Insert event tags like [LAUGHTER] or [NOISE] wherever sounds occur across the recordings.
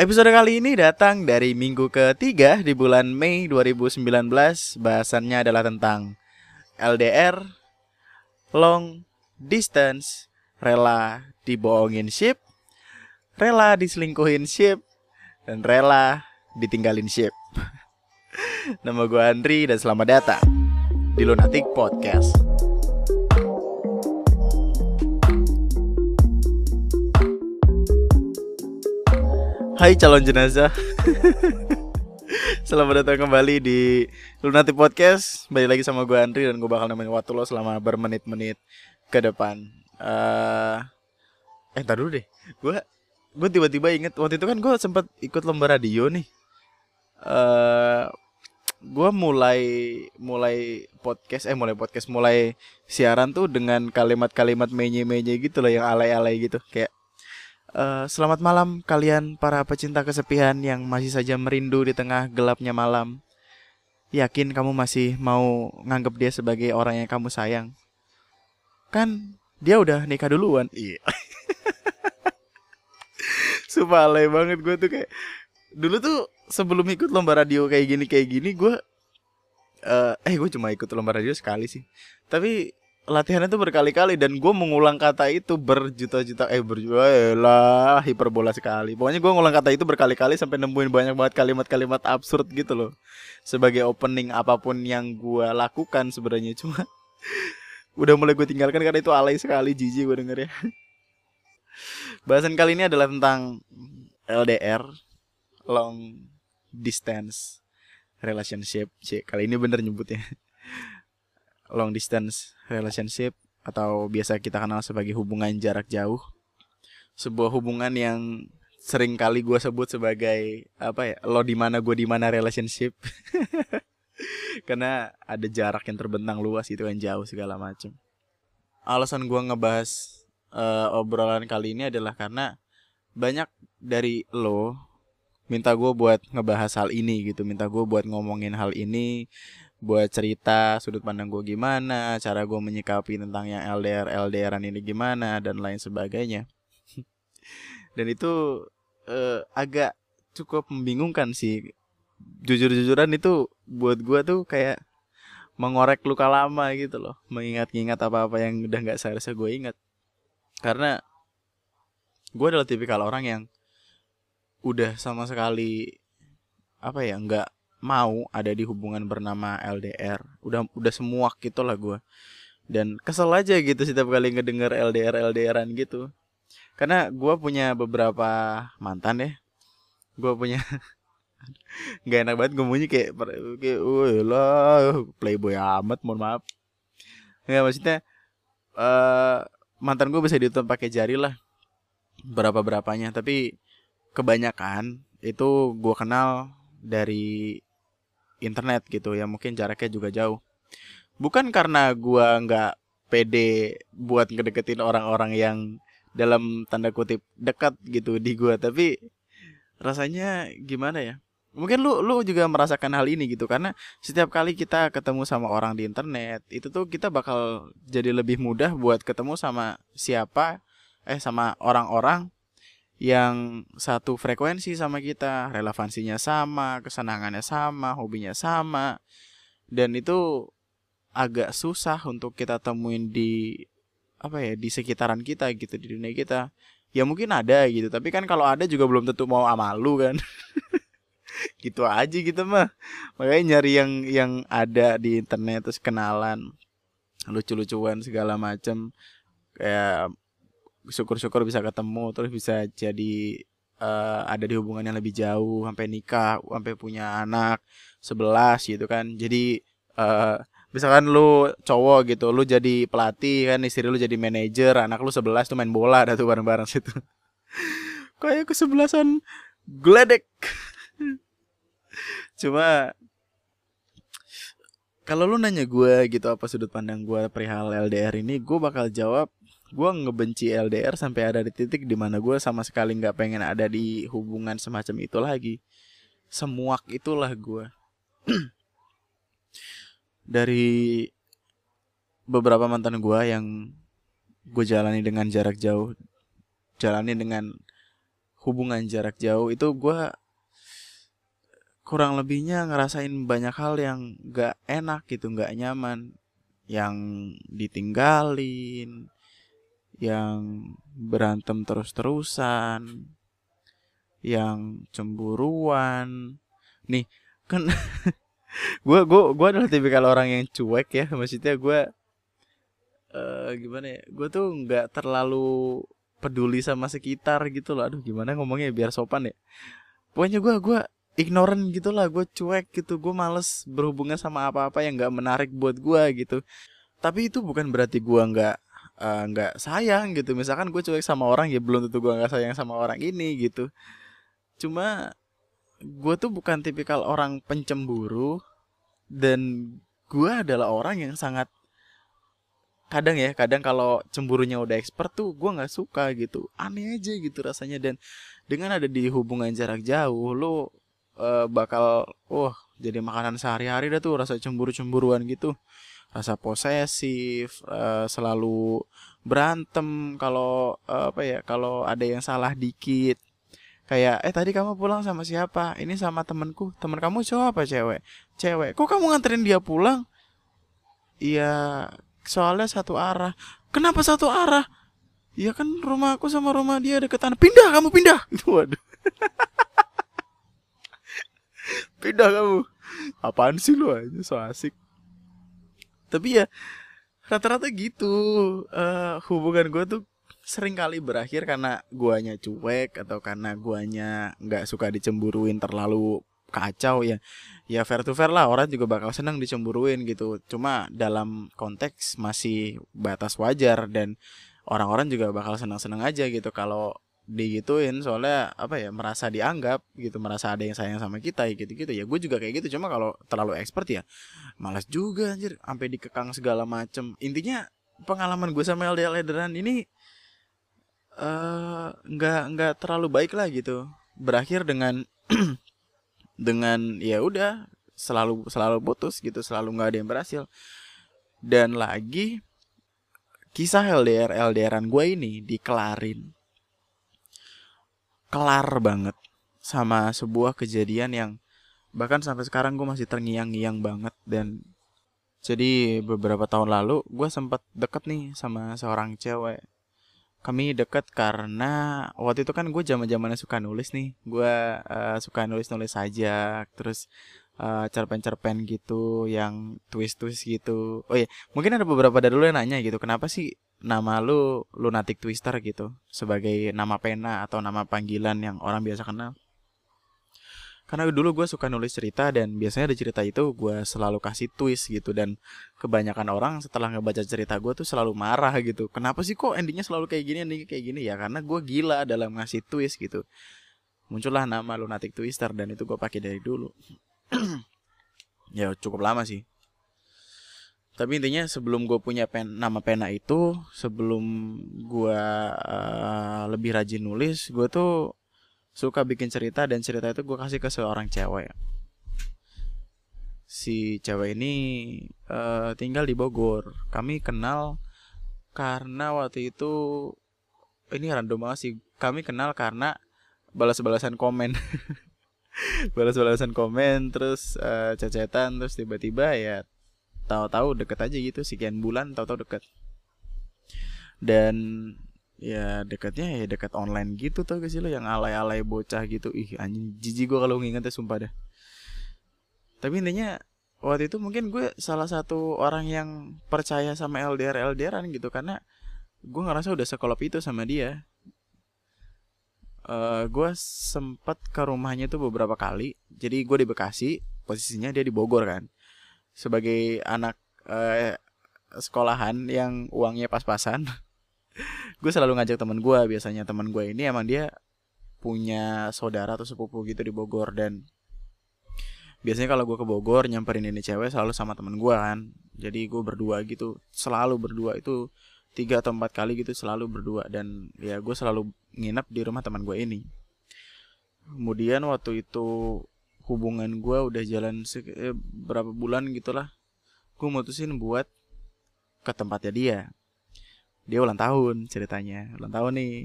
Episode kali ini datang dari minggu ketiga di bulan Mei 2019 Bahasannya adalah tentang LDR, long distance, rela dibohongin ship, rela diselingkuhin ship, dan rela ditinggalin ship. [LAUGHS] Nama gue Andri dan selamat datang di Lunatic Podcast Hai calon jenazah. Selamat datang kembali di Lunati Podcast. Balik lagi sama gue Andri dan gue bakal nemenin waktu lo selama bermenit-menit ke depan. Uh, Eh ntar dulu deh. Gue gue tiba-tiba inget Waktu itu kan gue sempat ikut lomba radio nih. Uh, Gue mulai mulai podcast eh mulai podcast mulai siaran tuh dengan kalimat-kalimat menye-menye gitu loh yang alay-alay gitu. Kayak Uh, selamat malam kalian para pecinta kesepian yang masih saja merindu di tengah gelapnya malam. Yakin kamu masih mau nganggap dia sebagai orang yang kamu sayang? Kan dia udah nikah duluan. Iya. [LAUGHS] Sumpah alay banget gue tuh kayak dulu tuh sebelum ikut lomba radio kayak gini kayak gini gue uh, eh gue cuma ikut lomba radio sekali sih. Tapi latihannya tuh berkali-kali dan gue mengulang kata itu berjuta-juta eh berjuta eh, lah hiperbola sekali. Pokoknya gue ngulang kata itu berkali-kali sampai nemuin banyak banget kalimat-kalimat absurd gitu loh. Sebagai opening apa pun yang gue lakukan sebenarnya cuma [LAUGHS] udah mulai gue tinggalkan karena itu alay sekali jijik gue denger ya. [LAUGHS] Bahasan kali ini adalah tentang LDR long distance relationship. Cek kali ini bener nyebutnya long distance relationship atau biasa kita kenal sebagai hubungan jarak jauh. Sebuah hubungan yang sering kali gue sebut sebagai apa ya lo di mana gue di mana relationship [LAUGHS] karena ada jarak yang terbentang luas itu kan jauh segala macam alasan gue ngebahas uh, obrolan kali ini adalah karena banyak dari lo minta gue buat ngebahas hal ini gitu minta gue buat ngomongin hal ini buat cerita sudut pandang gue gimana, cara gue menyikapi tentang yang LDR LDRan ini gimana dan lain sebagainya. [LAUGHS] dan itu uh, agak cukup membingungkan sih. Jujur-jujuran itu buat gue tuh kayak mengorek luka lama gitu loh, mengingat-ingat apa-apa yang udah nggak seharusnya gue ingat. Karena gue adalah tipikal orang yang udah sama sekali apa ya nggak mau ada di hubungan bernama LDR udah udah semua gitu lah gue dan kesel aja gitu setiap kali ngedenger LDR LDRan gitu. Karena gue punya beberapa mantan ya. Gue punya [LAUGHS] nggak enak banget ngomongnya kayak kayak lah playboy amat mohon maaf. Nggak maksudnya uh, mantan gue bisa dihitung pakai jari lah. Berapa berapanya tapi kebanyakan itu gue kenal dari internet gitu ya mungkin jaraknya juga jauh. Bukan karena gua nggak pede buat ngedeketin orang-orang yang dalam tanda kutip dekat gitu di gua tapi rasanya gimana ya? Mungkin lu lu juga merasakan hal ini gitu karena setiap kali kita ketemu sama orang di internet itu tuh kita bakal jadi lebih mudah buat ketemu sama siapa eh sama orang-orang yang satu frekuensi sama kita, relevansinya sama, kesenangannya sama, hobinya sama. Dan itu agak susah untuk kita temuin di apa ya, di sekitaran kita gitu, di dunia kita. Ya mungkin ada gitu, tapi kan kalau ada juga belum tentu mau sama lu kan. [LAUGHS] gitu aja gitu mah. Makanya nyari yang yang ada di internet terus kenalan lucu-lucuan segala macam kayak syukur-syukur bisa ketemu terus bisa jadi uh, ada di hubungan yang lebih jauh sampai nikah sampai punya anak sebelas gitu kan. Jadi uh, misalkan lu cowok gitu lu jadi pelatih kan istri lu jadi manajer anak lu sebelas tuh main bola ada tuh bareng-bareng [LAUGHS] situ. Kayak kesebelasan gledek [LAUGHS] cuma kalau lu nanya gue gitu apa sudut pandang gue perihal LDR ini gue bakal jawab gue ngebenci LDR sampai ada di titik di mana gue sama sekali nggak pengen ada di hubungan semacam itu lagi. Semuak itulah gue [CLEARS THROAT] dari beberapa mantan gue yang gue jalani dengan jarak jauh jalani dengan hubungan jarak jauh itu gue kurang lebihnya ngerasain banyak hal yang gak enak gitu gak nyaman. Yang ditinggalin yang berantem terus-terusan yang cemburuan. Nih kan gue gue gue adalah tipikal orang yang cuek ya. Maksudnya gue uh, gimana ya gue tuh nggak terlalu peduli sama sekitar gitu loh. Aduh gimana ngomongnya biar sopan ya. Pokoknya gue gue ignorant gitu lah gue cuek gitu gue males berhubungan sama apa-apa yang nggak menarik buat gue gitu. Tapi itu bukan berarti gue nggak nggak uh, sayang gitu. Misalkan gue cuek sama orang ya belum tentu gue nggak sayang sama orang ini gitu. Cuma gue tuh bukan tipikal orang pencemburu dan gue adalah orang yang sangat kadang ya kadang kalau cemburunya udah expert tuh gue nggak suka gitu. Aneh aja gitu rasanya dan dengan ada di hubungan jarak jauh lo uh, bakal wah jadi makanan sehari-hari dah tuh rasa cemburu-cemburuan gitu rasa posesif uh, selalu berantem kalau uh, apa ya kalau ada yang salah dikit. Kayak eh tadi kamu pulang sama siapa? Ini sama temenku temen kamu cowok apa cewek? Cewek. Kok kamu nganterin dia pulang? Iya soalnya satu arah. Kenapa satu arah? Ya kan rumahku sama rumah dia deketan pindah kamu pindah. [LAUGHS] Waduh. [LAUGHS] Pindah kamu. Apaan sih lu aja so asik tapi ya rata-rata gitu. Uh, hubungan gue tuh sering kali berakhir karena guanya cuek atau karena guanya nggak suka dicemburuin terlalu kacau ya ya fair to fair lah. Orang juga bakal senang dicemburuin gitu. Cuma dalam konteks masih batas wajar dan orang-orang juga bakal senang-senang aja gitu kalau digituin soalnya apa ya merasa dianggap gitu merasa ada yang sayang sama kita gitu gitu ya gue juga kayak gitu cuma kalau terlalu expert ya malas juga anjir sampai dikekang segala macem. Intinya pengalaman gue sama LDL Lederan ini eh, nggak uh, nggak terlalu baik lah gitu. Berakhir dengan [CLEARS THROAT] dengan ya udah selalu selalu putus gitu selalu nggak ada yang berhasil. Dan lagi kisah LDR LDRan gue ini dikelarin kelar banget sama sebuah kejadian yang bahkan sampai sekarang gue masih terngiang-ngiang banget. Dan jadi beberapa tahun lalu gue sempat deket nih sama seorang cewek. Kami deket karena waktu itu kan gue zaman zamannya suka nulis nih. Gue uh, suka nulis nulis saja terus uh, cerpen-cerpen gitu yang twist twist gitu. Oh iya mungkin ada beberapa dari lu yang nanya gitu kenapa sih nama lu lunatic twister gitu sebagai nama pena atau nama panggilan yang orang biasa kenal. Karena dulu gue suka nulis cerita dan biasanya di cerita itu gue selalu kasih twist gitu dan kebanyakan orang setelah ngebaca cerita gue tuh selalu marah gitu. Kenapa sih kok endingnya selalu kayak gini endingnya kayak gini? Ya karena gue gila dalam ngasih twist gitu. Muncullah nama lunatic twister dan itu gue pakai dari dulu. [CLEARS THROAT] Ya cukup lama sih tapi intinya sebelum gue punya pen nama pena itu sebelum gue uh, lebih rajin nulis gue tuh suka bikin cerita dan cerita itu gue kasih ke seorang cewek. Si cewek ini uh, tinggal di Bogor. Kami kenal karena waktu itu ini random banget sih kami kenal karena balas-balasan komen. [LAUGHS] Balas-balasan komen terus uh, cecetan terus tiba-tiba ya tahu-tahu deket aja gitu sekian bulan tahu-tahu deket. Dan ya dekatnya ya dekat online gitu tuh guys lo yang alay-alay bocah gitu. Ih anjing jijik gue kalau ngingetnya sumpah dah. Tapi intinya waktu itu mungkin gue salah satu orang yang percaya sama LDR LDRan gitu karena gue ngerasa udah sekolop itu sama dia. Uh, gue sempet ke rumahnya tuh beberapa kali. Jadi gue di Bekasi posisinya dia di Bogor kan sebagai anak uh, sekolahan yang uangnya pas-pasan [LAUGHS] gue selalu ngajak teman gue biasanya teman gue ini emang dia punya saudara atau sepupu gitu di Bogor. Dan biasanya kalau gue ke Bogor nyamperin ini cewek selalu sama teman gue kan. Jadi gue berdua gitu selalu berdua itu tiga atau empat kali gitu selalu berdua. Dan ya gue selalu nginep di rumah teman gue ini. Kemudian waktu itu hubungan gue udah jalan eh, berapa bulan gitulah gue mutusin buat ke tempatnya dia. Dia ulang tahun ceritanya ulang tahun nih.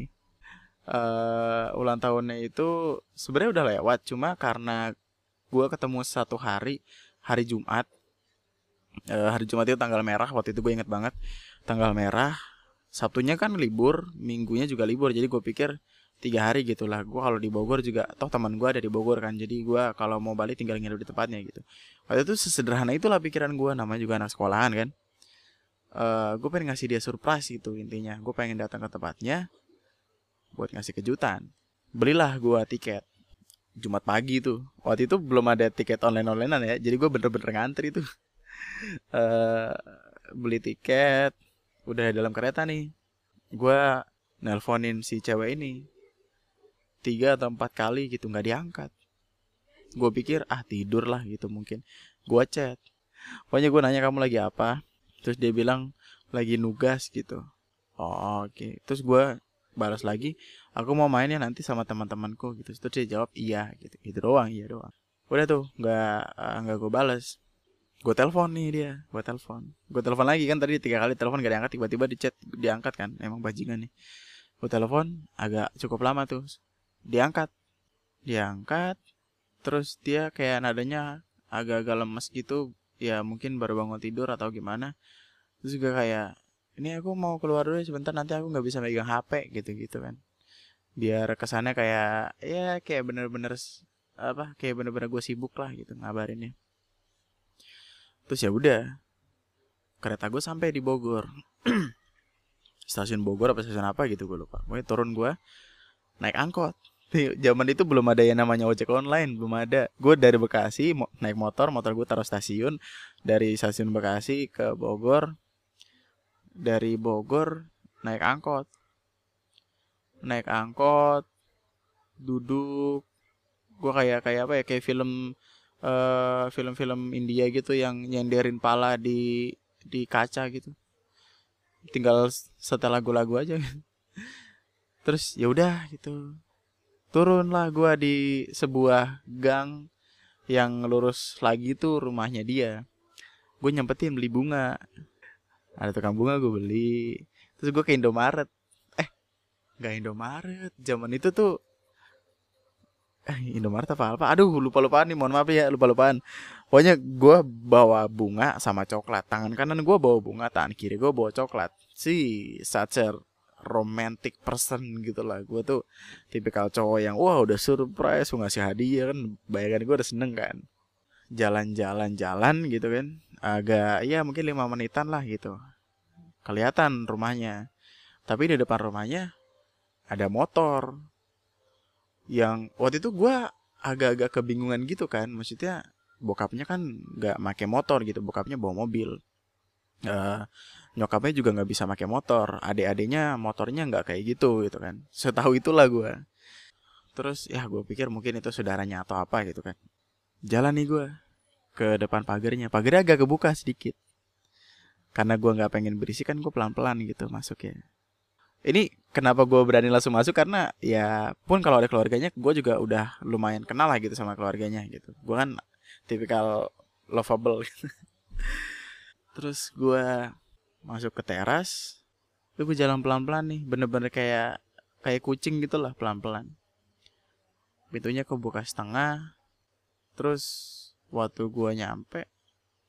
Uh, ulang tahunnya itu sebenarnya udah lewat cuma karena gue ketemu satu hari hari Jumat. Uh, hari Jumat itu tanggal merah waktu itu gue inget banget. Tanggal merah Sabtunya kan libur minggunya juga libur jadi gue pikir tiga hari gitulah. Gue kalau di Bogor juga toh teman gue ada di Bogor kan jadi gue kalau mau balik tinggal nginep di tempatnya gitu. Waktu itu sesederhana itulah pikiran gue namanya juga anak sekolahan kan. Uh, eh, gue pengen ngasih dia surprise itu intinya. Gue pengen datang ke tempatnya buat ngasih kejutan. Belilah gue tiket Jumat pagi tuh. Waktu itu belum ada tiket online onlinean ya jadi gue bener-bener ngantri tuh. Uh, [LAUGHS] beli tiket udah dalam kereta nih. Gue nelponin si cewek ini tiga atau empat kali gitu nggak diangkat. Gue pikir ah tidur lah gitu mungkin. Gue chat. Pokoknya gue nanya kamu lagi apa? Terus dia bilang lagi nugas gitu. Oh, oke. Okay. terus gue balas lagi aku mau main ya nanti sama teman-temanku gitu. Terus dia jawab iya gitu. Itu doang iya doang. Udah tuh nggak uh, nggak gue balas. Gue telepon nih dia gue telepon. Gue telepon lagi kan tadi tiga kali telepon gak diangkat tiba-tiba di chat diangkat kan emang bajingan nih. Gue telepon agak cukup lama tuh diangkat. Diangkat terus dia kayak nadanya agak-agak lemes gitu. Ya mungkin baru bangun tidur atau gimana. Terus juga kayak ini aku mau keluar dulu sebentar nanti aku nggak bisa megang HP gitu gitu kan. Biar kesannya kayak ya kayak bener-bener apa kayak bener-bener gue sibuk lah gitu ngabarinnya. Terus ya udah kereta gue sampai di Bogor. [CLEARS THROAT] Stasiun Bogor apa stasiun apa gitu gue lupa. Gue turun gue naik angkot zaman itu belum ada yang namanya ojek online belum ada. Gue dari Bekasi naik motor motor gue taruh stasiun. Dari stasiun Bekasi ke Bogor dari Bogor naik angkot. Naik angkot duduk. Gue kayak kayak apa ya kayak film uh, film-film India gitu yang nyenderin pala di di kaca gitu. Tinggal setel lagu-lagu aja. [LAUGHS] Terus ya udah gitu turunlah gue di sebuah gang yang lurus lagi tuh rumahnya dia. Gue nyempetin beli bunga. Ada tukang bunga gue beli. Terus gue ke Indomaret. Eh nggak Indomaret. Zaman itu tuh eh Indomaret apa apa? Aduh lupa lupaan nih mohon maaf ya lupa lupaan pokoknya gue bawa bunga sama coklat. Tangan kanan gue bawa bunga tangan kiri gue bawa coklat. Si sacer romantic person gitu lah gue tuh tipikal cowok yang wah udah surprise gue ngasih hadiah kan. Bayangan gue udah seneng kan. Jalan-jalan jalan gitu kan. Agak ya mungkin lima menitan lah gitu. Kelihatan rumahnya. Tapi di depan rumahnya ada motor yang waktu itu gue agak-agak kebingungan gitu kan. Maksudnya bokapnya kan nggak make motor gitu bokapnya bawa mobil uh, nyokapnya juga nggak bisa pakai motor. Adik-adiknya motornya nggak kayak gitu gitu kan. Setahu itulah gue terus ya gue pikir mungkin itu saudaranya atau apa gitu kan. Jalan nih gue ke depan pagarnya pagarnya agak kebuka sedikit. Karena gue nggak pengen berisik kan gue pelan-pelan gitu masuk ya ini kenapa gue berani langsung masuk? Karena ya pun kalau ada keluarganya gue juga udah lumayan kenal lah gitu sama keluarganya gitu. Gue kan tipikal lovable. gitu. [LAUGHS] terus gue masuk ke teras lu gue jalan pelan-pelan nih bener-bener kayak kayak kucing gitu lah pelan-pelan. Pintunya kebuka setengah terus waktu gue nyampe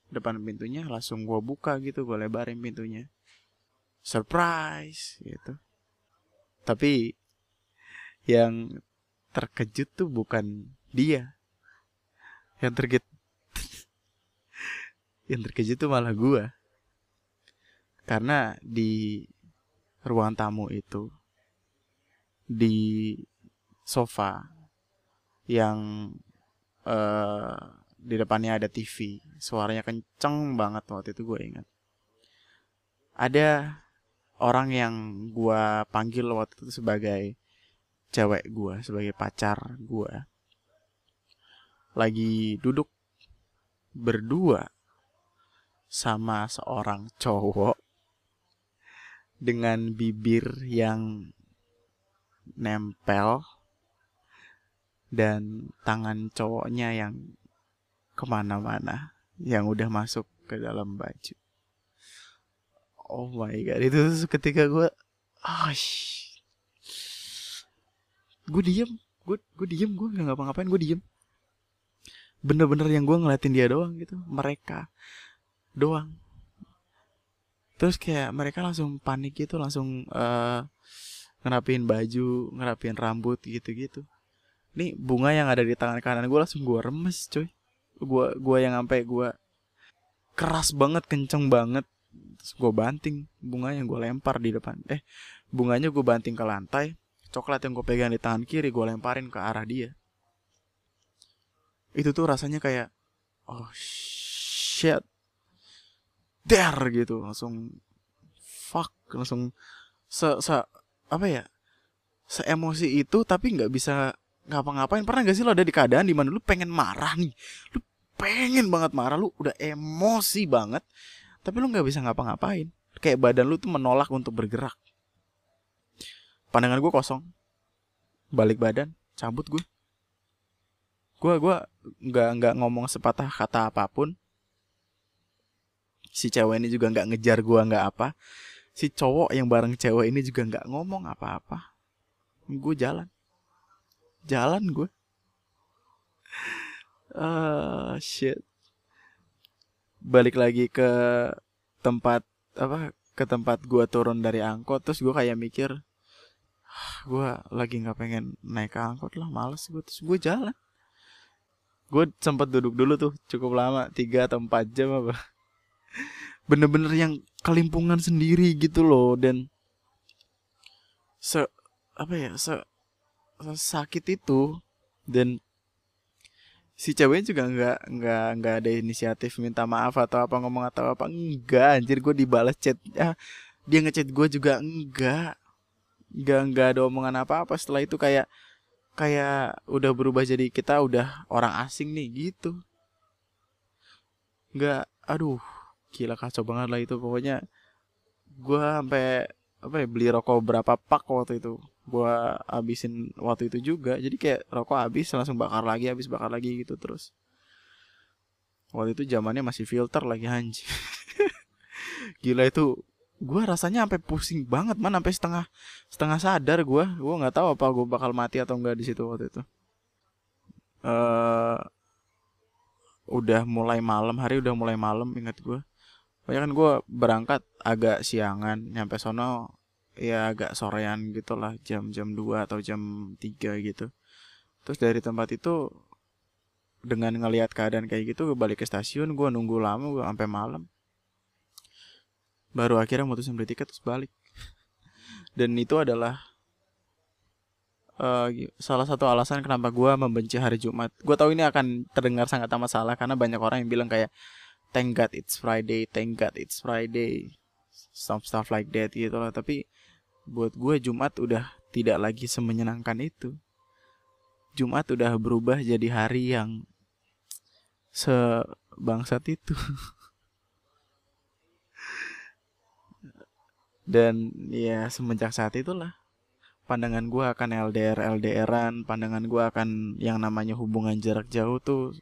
depan pintunya langsung gue buka gitu gue lebarin pintunya. Surprise gitu. Tapi yang terkejut tuh bukan dia. Yang terkejut yang terkejut tuh malah gue karena di ruang tamu itu di sofa yang uh, di depannya ada TV suaranya kenceng banget waktu itu gue ingat. Ada orang yang gue panggil waktu itu sebagai cewek gue sebagai pacar gue lagi duduk berdua sama seorang cowok dengan bibir yang nempel dan tangan cowoknya yang ke mana-mana yang udah masuk ke dalam baju. Oh my god itu ketika gue, oh, gue diem gue gue diem gue nggak ngapa-ngapain gue diem. Bener-bener yang gue ngeliatin dia doang gitu mereka doang. Terus kayak mereka langsung panik gitu langsung uh, ngerapin baju ngerapin rambut gitu-gitu. Nih bunga yang ada di tangan kanan gue langsung gue remes coy gue gue yang sampai gue keras banget kenceng banget. Gue banting bunganya gue lempar di depan. Eh bunganya gue banting ke lantai coklat yang gue pegang di tangan kiri gue lemparin ke arah dia. Itu tuh rasanya kayak oh shit der gitu langsung fuck langsung se se apa ya se emosi itu tapi nggak bisa ngapa-ngapain. Pernah gak sih lo ada di keadaan di mana lu pengen marah nih? Lu pengen banget marah lu udah emosi banget tapi lu nggak bisa ngapa-ngapain. Kayak badan lu tuh menolak untuk bergerak. Pandangan gue kosong. Balik badan cabut gue gue gue nggak nggak ngomong sepatah kata apa pun si cewek ini juga nggak ngejar gue nggak apa si cowok yang bareng cewek ini juga nggak ngomong apa-apa gue jalan. Jalan gue uh, [LAUGHS] shit. Balik lagi ke tempat apa ke tempat gue turun dari angkot terus gue kayak mikir gue lagi nggak pengen naik angkot lah males gue terus gue jalan. Gue sempat duduk dulu tuh cukup lama tiga atau empat jam apa bener-bener yang kelimpungan sendiri gitu loh dan se apa ya se, se sakit itu dan si cewek juga nggak nggak nggak ada inisiatif minta maaf atau apa ngomong atau apa enggak anjir gue dibalas chat ya dia ngechat gue juga enggak enggak enggak ada omongan apa apa setelah itu kayak kayak udah berubah jadi kita udah orang asing nih gitu. Nggak aduh gila kacau banget lah itu. Pokoknya gue sampai apa ya beli rokok berapa pak waktu itu. Gue habisin waktu itu juga. Jadi kayak rokok habis langsung bakar lagi habis bakar lagi gitu terus. Waktu itu zamannya masih filter lagi anjing. [LAUGHS] Gila itu gue rasanya sampai pusing banget man. Sampai setengah setengah sadar gue gue nggak tahu apa gue bakal mati atau enggak di situ waktu itu. Uh, udah mulai malam hari udah mulai malam ingat gue Pokoknya kan gue berangkat agak siangan nyampe sono ya agak sorean gitu lah jam-jam 2 atau jam 3 gitu. Terus dari tempat itu dengan ngelihat keadaan kayak gitu gue balik ke stasiun gue nunggu lama gue sampai malam. Baru akhirnya mutusin beli tiket terus balik. [LAUGHS] Dan itu adalah uh, salah satu alasan kenapa gue membenci hari Jumat. Gue tahu ini akan terdengar sangat amat salah karena banyak orang yang bilang kayak thank God it's Friday thank God it's Friday some stuff like that gitu lah. Tapi buat gue Jumat udah tidak lagi semenyenangkan itu. Jumat udah berubah jadi hari yang sebangsat itu. [LAUGHS] Dan ya semenjak saat itulah pandangan gue akan LDR LDRan pandangan gue akan yang namanya hubungan jarak jauh tuh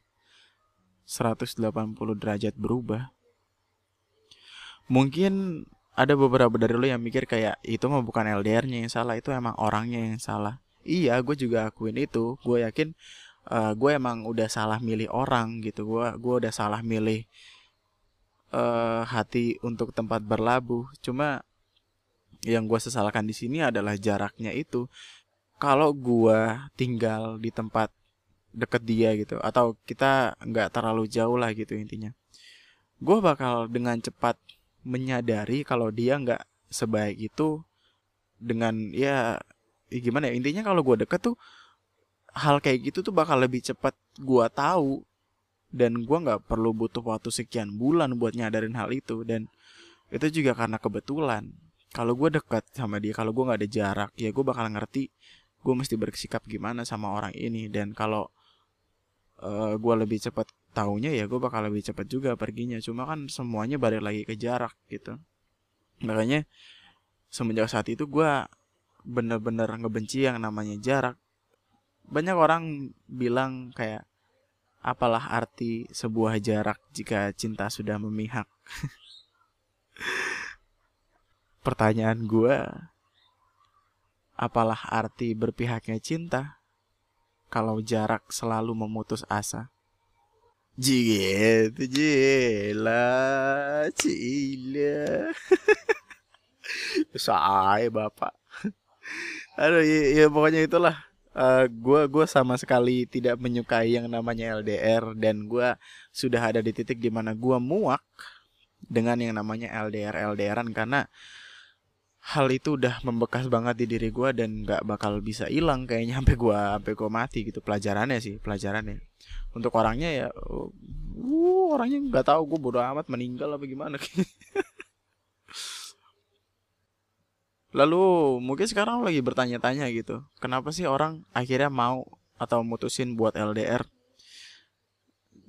180 derajat berubah. Mungkin ada beberapa dari lo yang mikir kayak itu mah bukan LDR-nya yang salah itu emang orangnya yang salah. Iya gue juga akuin itu. Gue yakin uh, eh, gue emang udah salah milih orang gitu. Gue gue udah salah milih uh, hati untuk tempat berlabuh. Cuma yang gue sesalkan di sini adalah jaraknya itu. Kalau gue tinggal di tempat deket dia gitu. Atau kita nggak terlalu jauh lah gitu intinya. Gue bakal dengan cepat menyadari kalau dia nggak sebaik itu dengan ya, ya gimana ya intinya kalau gue deket tuh hal kayak gitu tuh bakal lebih cepat gue tahu. Dan gue nggak perlu butuh waktu sekian bulan buat nyadarin hal itu. Dan itu juga karena kebetulan. Kalau gue dekat sama dia kalau gue nggak ada jarak ya gue bakal ngerti gue mesti bersikap gimana sama orang ini. Dan kalau uh, eh, gue lebih cepat taunya ya gue bakal lebih cepat juga perginya. Cuma kan semuanya balik lagi ke jarak gitu. Makanya semenjak saat itu gue bener-bener ngebenci yang namanya jarak. Banyak orang bilang kayak apalah arti sebuah jarak jika cinta sudah memihak? [LAUGHS] Pertanyaan gue Apalah arti berpihaknya cinta kalau jarak selalu memutus asa? Gitu, jela, cila. [LAUGHS] Saya bapak. Aduh, ya, ya pokoknya itulah. Uh, gua gua sama sekali tidak menyukai yang namanya LDR dan gua sudah ada di titik di mana gua muak dengan yang namanya LDR LDRan karena hal itu udah membekas banget di diri gue dan nggak bakal bisa hilang kayaknya [LAUGHS] sampai gue sampai gue mati gitu. Pelajarannya sih pelajarannya. Untuk orangnya ya uh, orangnya nggak tahu gue bodo amat meninggal apa gimana. [LAUGHS] Lalu mungkin sekarang lagi bertanya-tanya gitu kenapa sih orang akhirnya mau atau mutusin buat LDR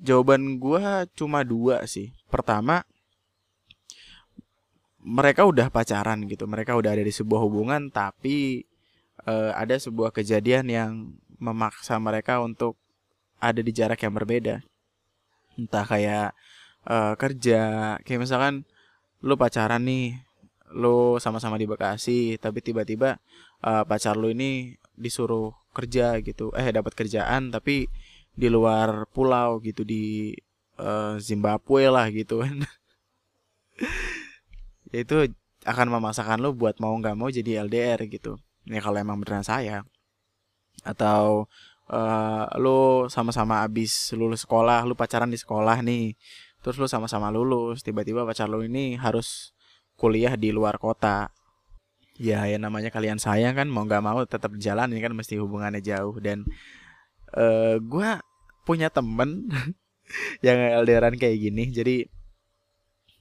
jawaban gue cuma dua sih. Pertama mereka udah pacaran gitu mereka udah ada di sebuah hubungan tapi uh, ada sebuah kejadian yang memaksa mereka untuk ada di jarak yang berbeda. Entah kayak uh, kerja kayak misalkan lu pacaran nih lu sama-sama di Bekasi tapi tiba-tiba uh, pacar lu ini disuruh kerja gitu eh dapat kerjaan tapi di luar pulau gitu di uh, Zimbabwe lah gitu kan [LAUGHS] ya itu akan memaksakan lo buat mau nggak mau jadi LDR gitu. Ya kalau emang beneran saya. Atau uh, lo sama-sama abis lulus sekolah lo pacaran di sekolah nih terus lo sama-sama lulus tiba-tiba pacar lo ini harus kuliah di luar kota. Ya ya namanya kalian sayang kan mau nggak mau tetap jalan ini kan mesti hubungannya jauh. Dan uh, eh, gue punya temen [LAUGHS] yang LDRan kayak gini. Jadi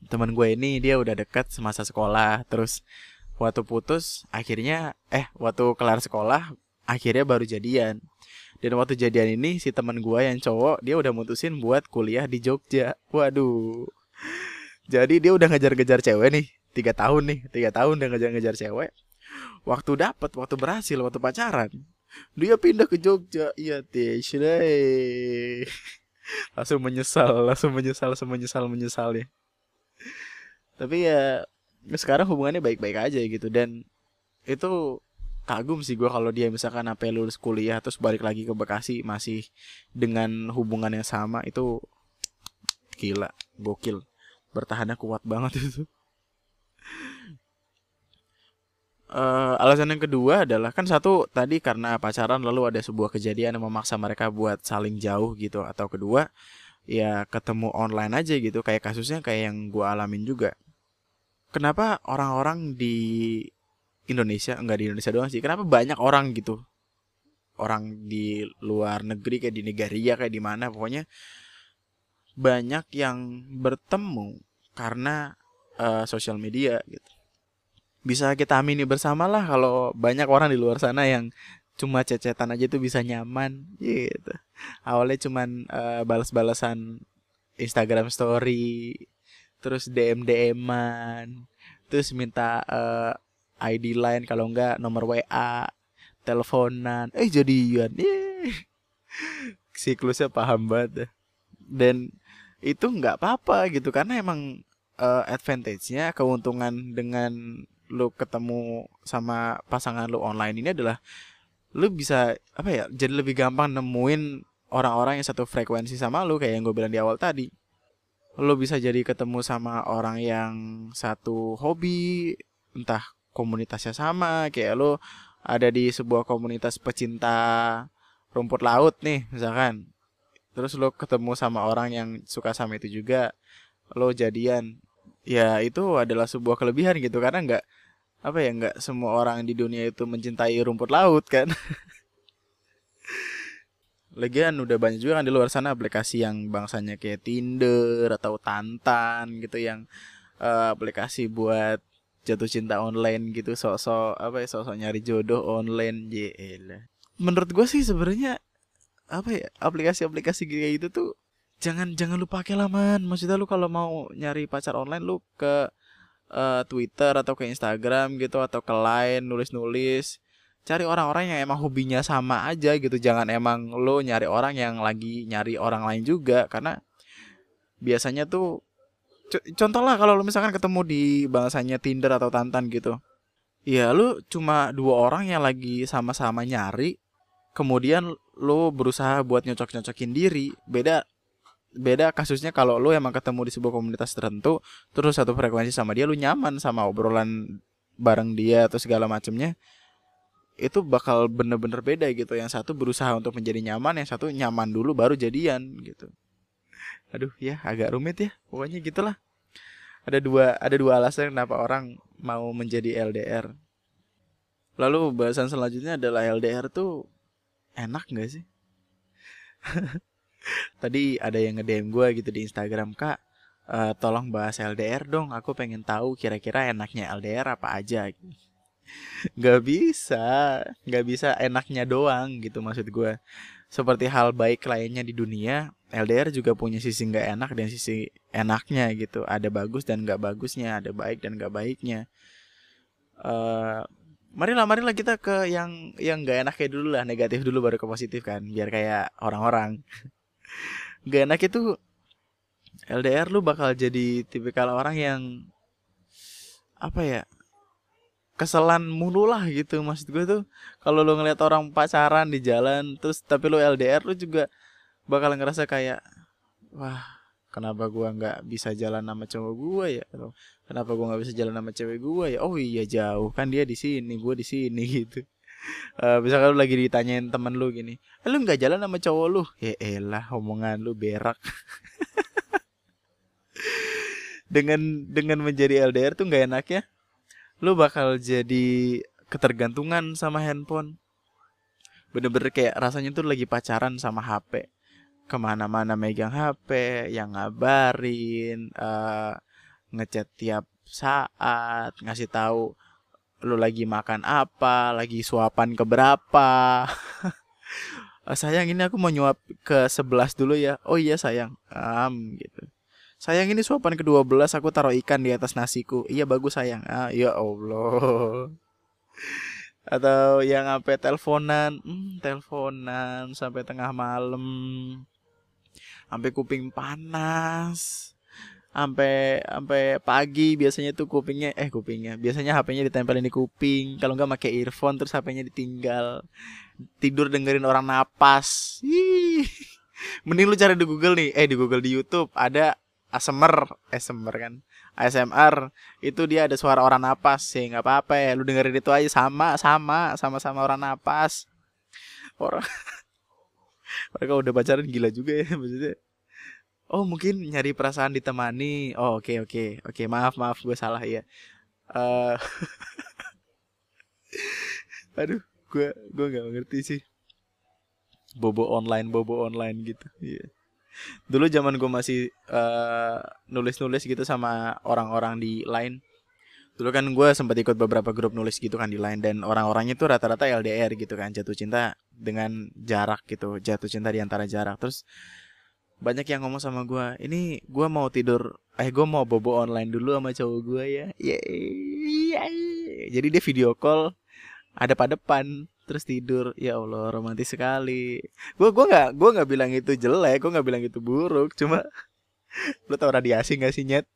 teman gue ini dia udah deket semasa sekolah. Terus waktu putus akhirnya eh waktu kelar sekolah akhirnya baru jadian. Dan waktu jadian ini si teman gue yang cowok dia udah mutusin buat kuliah di Jogja. Waduh. Jadi dia udah ngejar-ngejar cewek nih tiga tahun nih tiga tahun udah ngejar-ngejar cewek. Waktu dapet waktu berhasil waktu pacaran dia pindah ke Jogja. Iya tish langsung menyesal langsung menyesal semenyesal menyesal ya tapi ya sekarang hubungannya baik-baik aja gitu. Dan itu kagum sih gue kalau dia misalkan apa lulus kuliah terus balik lagi ke Bekasi masih dengan hubungan yang sama itu gila gokil. Bertahannya kuat banget [LAUGHS] itu. Uh, alasan yang kedua adalah kan satu tadi karena pacaran lalu ada sebuah kejadian yang memaksa mereka buat saling jauh gitu. Atau kedua ya ketemu online aja gitu. Kayak kasusnya kayak yang gue alamin juga kenapa orang-orang di Indonesia enggak di Indonesia doang sih kenapa banyak orang gitu? Orang di luar negeri kayak di Nigeria kayak di mana pokoknya banyak yang bertemu karena uh, sosial media gitu. Bisa kita amini bersama lah kalau banyak orang di luar sana yang cuma cecetan aja tuh bisa nyaman gitu. Awalnya cuman uh, balas-balasan Instagram story terus DM DMan terus minta uh, eh, ID lain kalau enggak nomor WA teleponan. Eh jadian yeah. [LAUGHS] siklusnya paham banget dan itu nggak apa-apa gitu karena emang uh, advantage-nya keuntungan dengan lu ketemu sama pasangan lu online ini adalah lu bisa apa ya jadi lebih gampang nemuin orang-orang yang satu frekuensi sama lu kayak yang gue bilang di awal tadi lu bisa jadi ketemu sama orang yang satu hobi entah komunitasnya sama kayak lu ada di sebuah komunitas pecinta rumput laut nih misalkan. Terus lo ketemu sama orang yang suka sama itu juga lo jadian. Ya itu adalah sebuah kelebihan gitu karena nggak apa ya nggak semua orang di dunia itu mencintai rumput laut kan [LAUGHS] Lagian udah banyak juga kan di luar sana aplikasi yang bangsanya kayak Tinder atau Tantan gitu yang uh, aplikasi buat jatuh cinta online gitu sosok apa ya sosok nyari jodoh online jela menurut gue sih sebenarnya apa ya aplikasi-aplikasi kayak gitu tuh jangan jangan lu pakai lah man. Maksudnya lu kalau mau nyari pacar online lu ke uh, Twitter atau ke Instagram gitu atau ke Line nulis-nulis cari orang-orang yang emang hobinya sama aja gitu. Jangan emang lo nyari orang yang lagi nyari orang lain juga karena biasanya tuh contoh lah kalau lo misalkan ketemu di bahasanya Tinder atau Tantan gitu. Ya lu cuma dua orang yang lagi sama-sama nyari kemudian lu berusaha buat nyocok-nyocokin diri. Beda beda kasusnya kalau lu emang ketemu di sebuah komunitas tertentu terus satu frekuensi sama dia lu nyaman sama obrolan bareng dia atau segala macamnya itu bakal bener-bener beda gitu. Yang satu berusaha untuk menjadi nyaman yang satu nyaman dulu baru jadian gitu. Aduh ya agak rumit ya pokoknya gitulah. Ada dua ada dua alasan kenapa orang mau menjadi LDR lalu bahasan selanjutnya adalah LDR tuh enak gak sih? [LAUGHS] Tadi ada yang nge-DM gue gitu di Instagram kak uh, tolong bahas LDR dong aku pengen tahu kira-kira enaknya LDR apa aja nggak bisa nggak bisa enaknya doang gitu maksud gue seperti hal baik lainnya di dunia LDR juga punya sisi nggak enak dan sisi enaknya gitu. Ada bagus dan nggak bagusnya ada baik dan nggak baiknya. Uh, marilah marilah kita ke yang yang nggak enak kayak dulu lah negatif dulu baru ke positif kan biar kayak orang-orang. [LAUGHS] Gak enak itu LDR lu bakal jadi tipikal orang yang apa ya keselan mulu lah gitu. Maksud gue tuh kalau lu ngeliat orang pacaran di jalan terus tapi lu LDR lu juga bakal ngerasa kayak wah kenapa gua nggak bisa jalan sama cowok gua ya? Kenapa gua nggak bisa jalan sama cewek gua ya? Oh iya jauh. Kan dia di sini gua di sini [LAUGHS] gitu. Uh, misalkan lu lagi ditanyain temen lu gini eh, lu nggak jalan sama cowok lu? Ya elah omongan lu berak. [LAUGHS] Dengan dengan menjadi LDR tuh nggak enak ya lu bakal jadi ketergantungan sama handphone bener-bener kayak rasanya tuh lagi pacaran sama HP ke mana-mana megang HP yang ngabarin uh, ngechat tiap saat ngasih tahu lu lagi makan apa, lagi suapan ke berapa. [LAUGHS] Eh, sayang ini aku mau nyuap ke 11 dulu ya. Oh iya sayang. Um, gitu. Sayang ini suapan ke-12 aku taruh ikan di atas nasiku. Iya bagus sayang. Ah, ya Allah. Atau yang sampai teleponan, hmm, teleponan sampai tengah malam. Sampai kuping panas sampai sampai pagi biasanya tuh kupingnya eh kupingnya biasanya HP-nya ditempelin di kuping kalau nggak pakai earphone terus HP-nya ditinggal tidur dengerin orang napas Hii. mending lu cari di Google nih eh di Google di YouTube ada ASMR ASMR kan. ASMR itu dia ada suara orang napas. Sih nggak apa-apa ya. Lu dengerin itu aja. Sama sama. Sama sama orang napas. Orang [LAUGHS] mereka udah pacaran gila juga ya [LAUGHS] maksudnya. Oh mungkin nyari perasaan ditemani. Oh oke okay, oke. Okay. oke okay, maaf maaf. Gue salah ya uh, [LAUGHS] aduh. Gue gue nggak ngerti sih. Bobo online bobo online gitu. Yeah. Dulu zaman gue masih uh, eh, nulis nulis gitu sama orang-orang di line. Dulu kan gue sempat ikut beberapa grup nulis gitu kan di line dan orang-orangnya tuh rata-rata LDR gitu kan jatuh cinta dengan jarak gitu jatuh cinta di antara jarak. Terus banyak yang ngomong sama gue ini gue mau tidur eh gue mau bobo online dulu sama cowok gue ya. Yeah. jadi dia video call ada pada depan terus tidur. Ya allah romantis sekali. Gue gue nggak gue nggak bilang itu jelek gue nggak bilang itu buruk. Cuma [LAUGHS] lu tau radiasi gak sih nyet?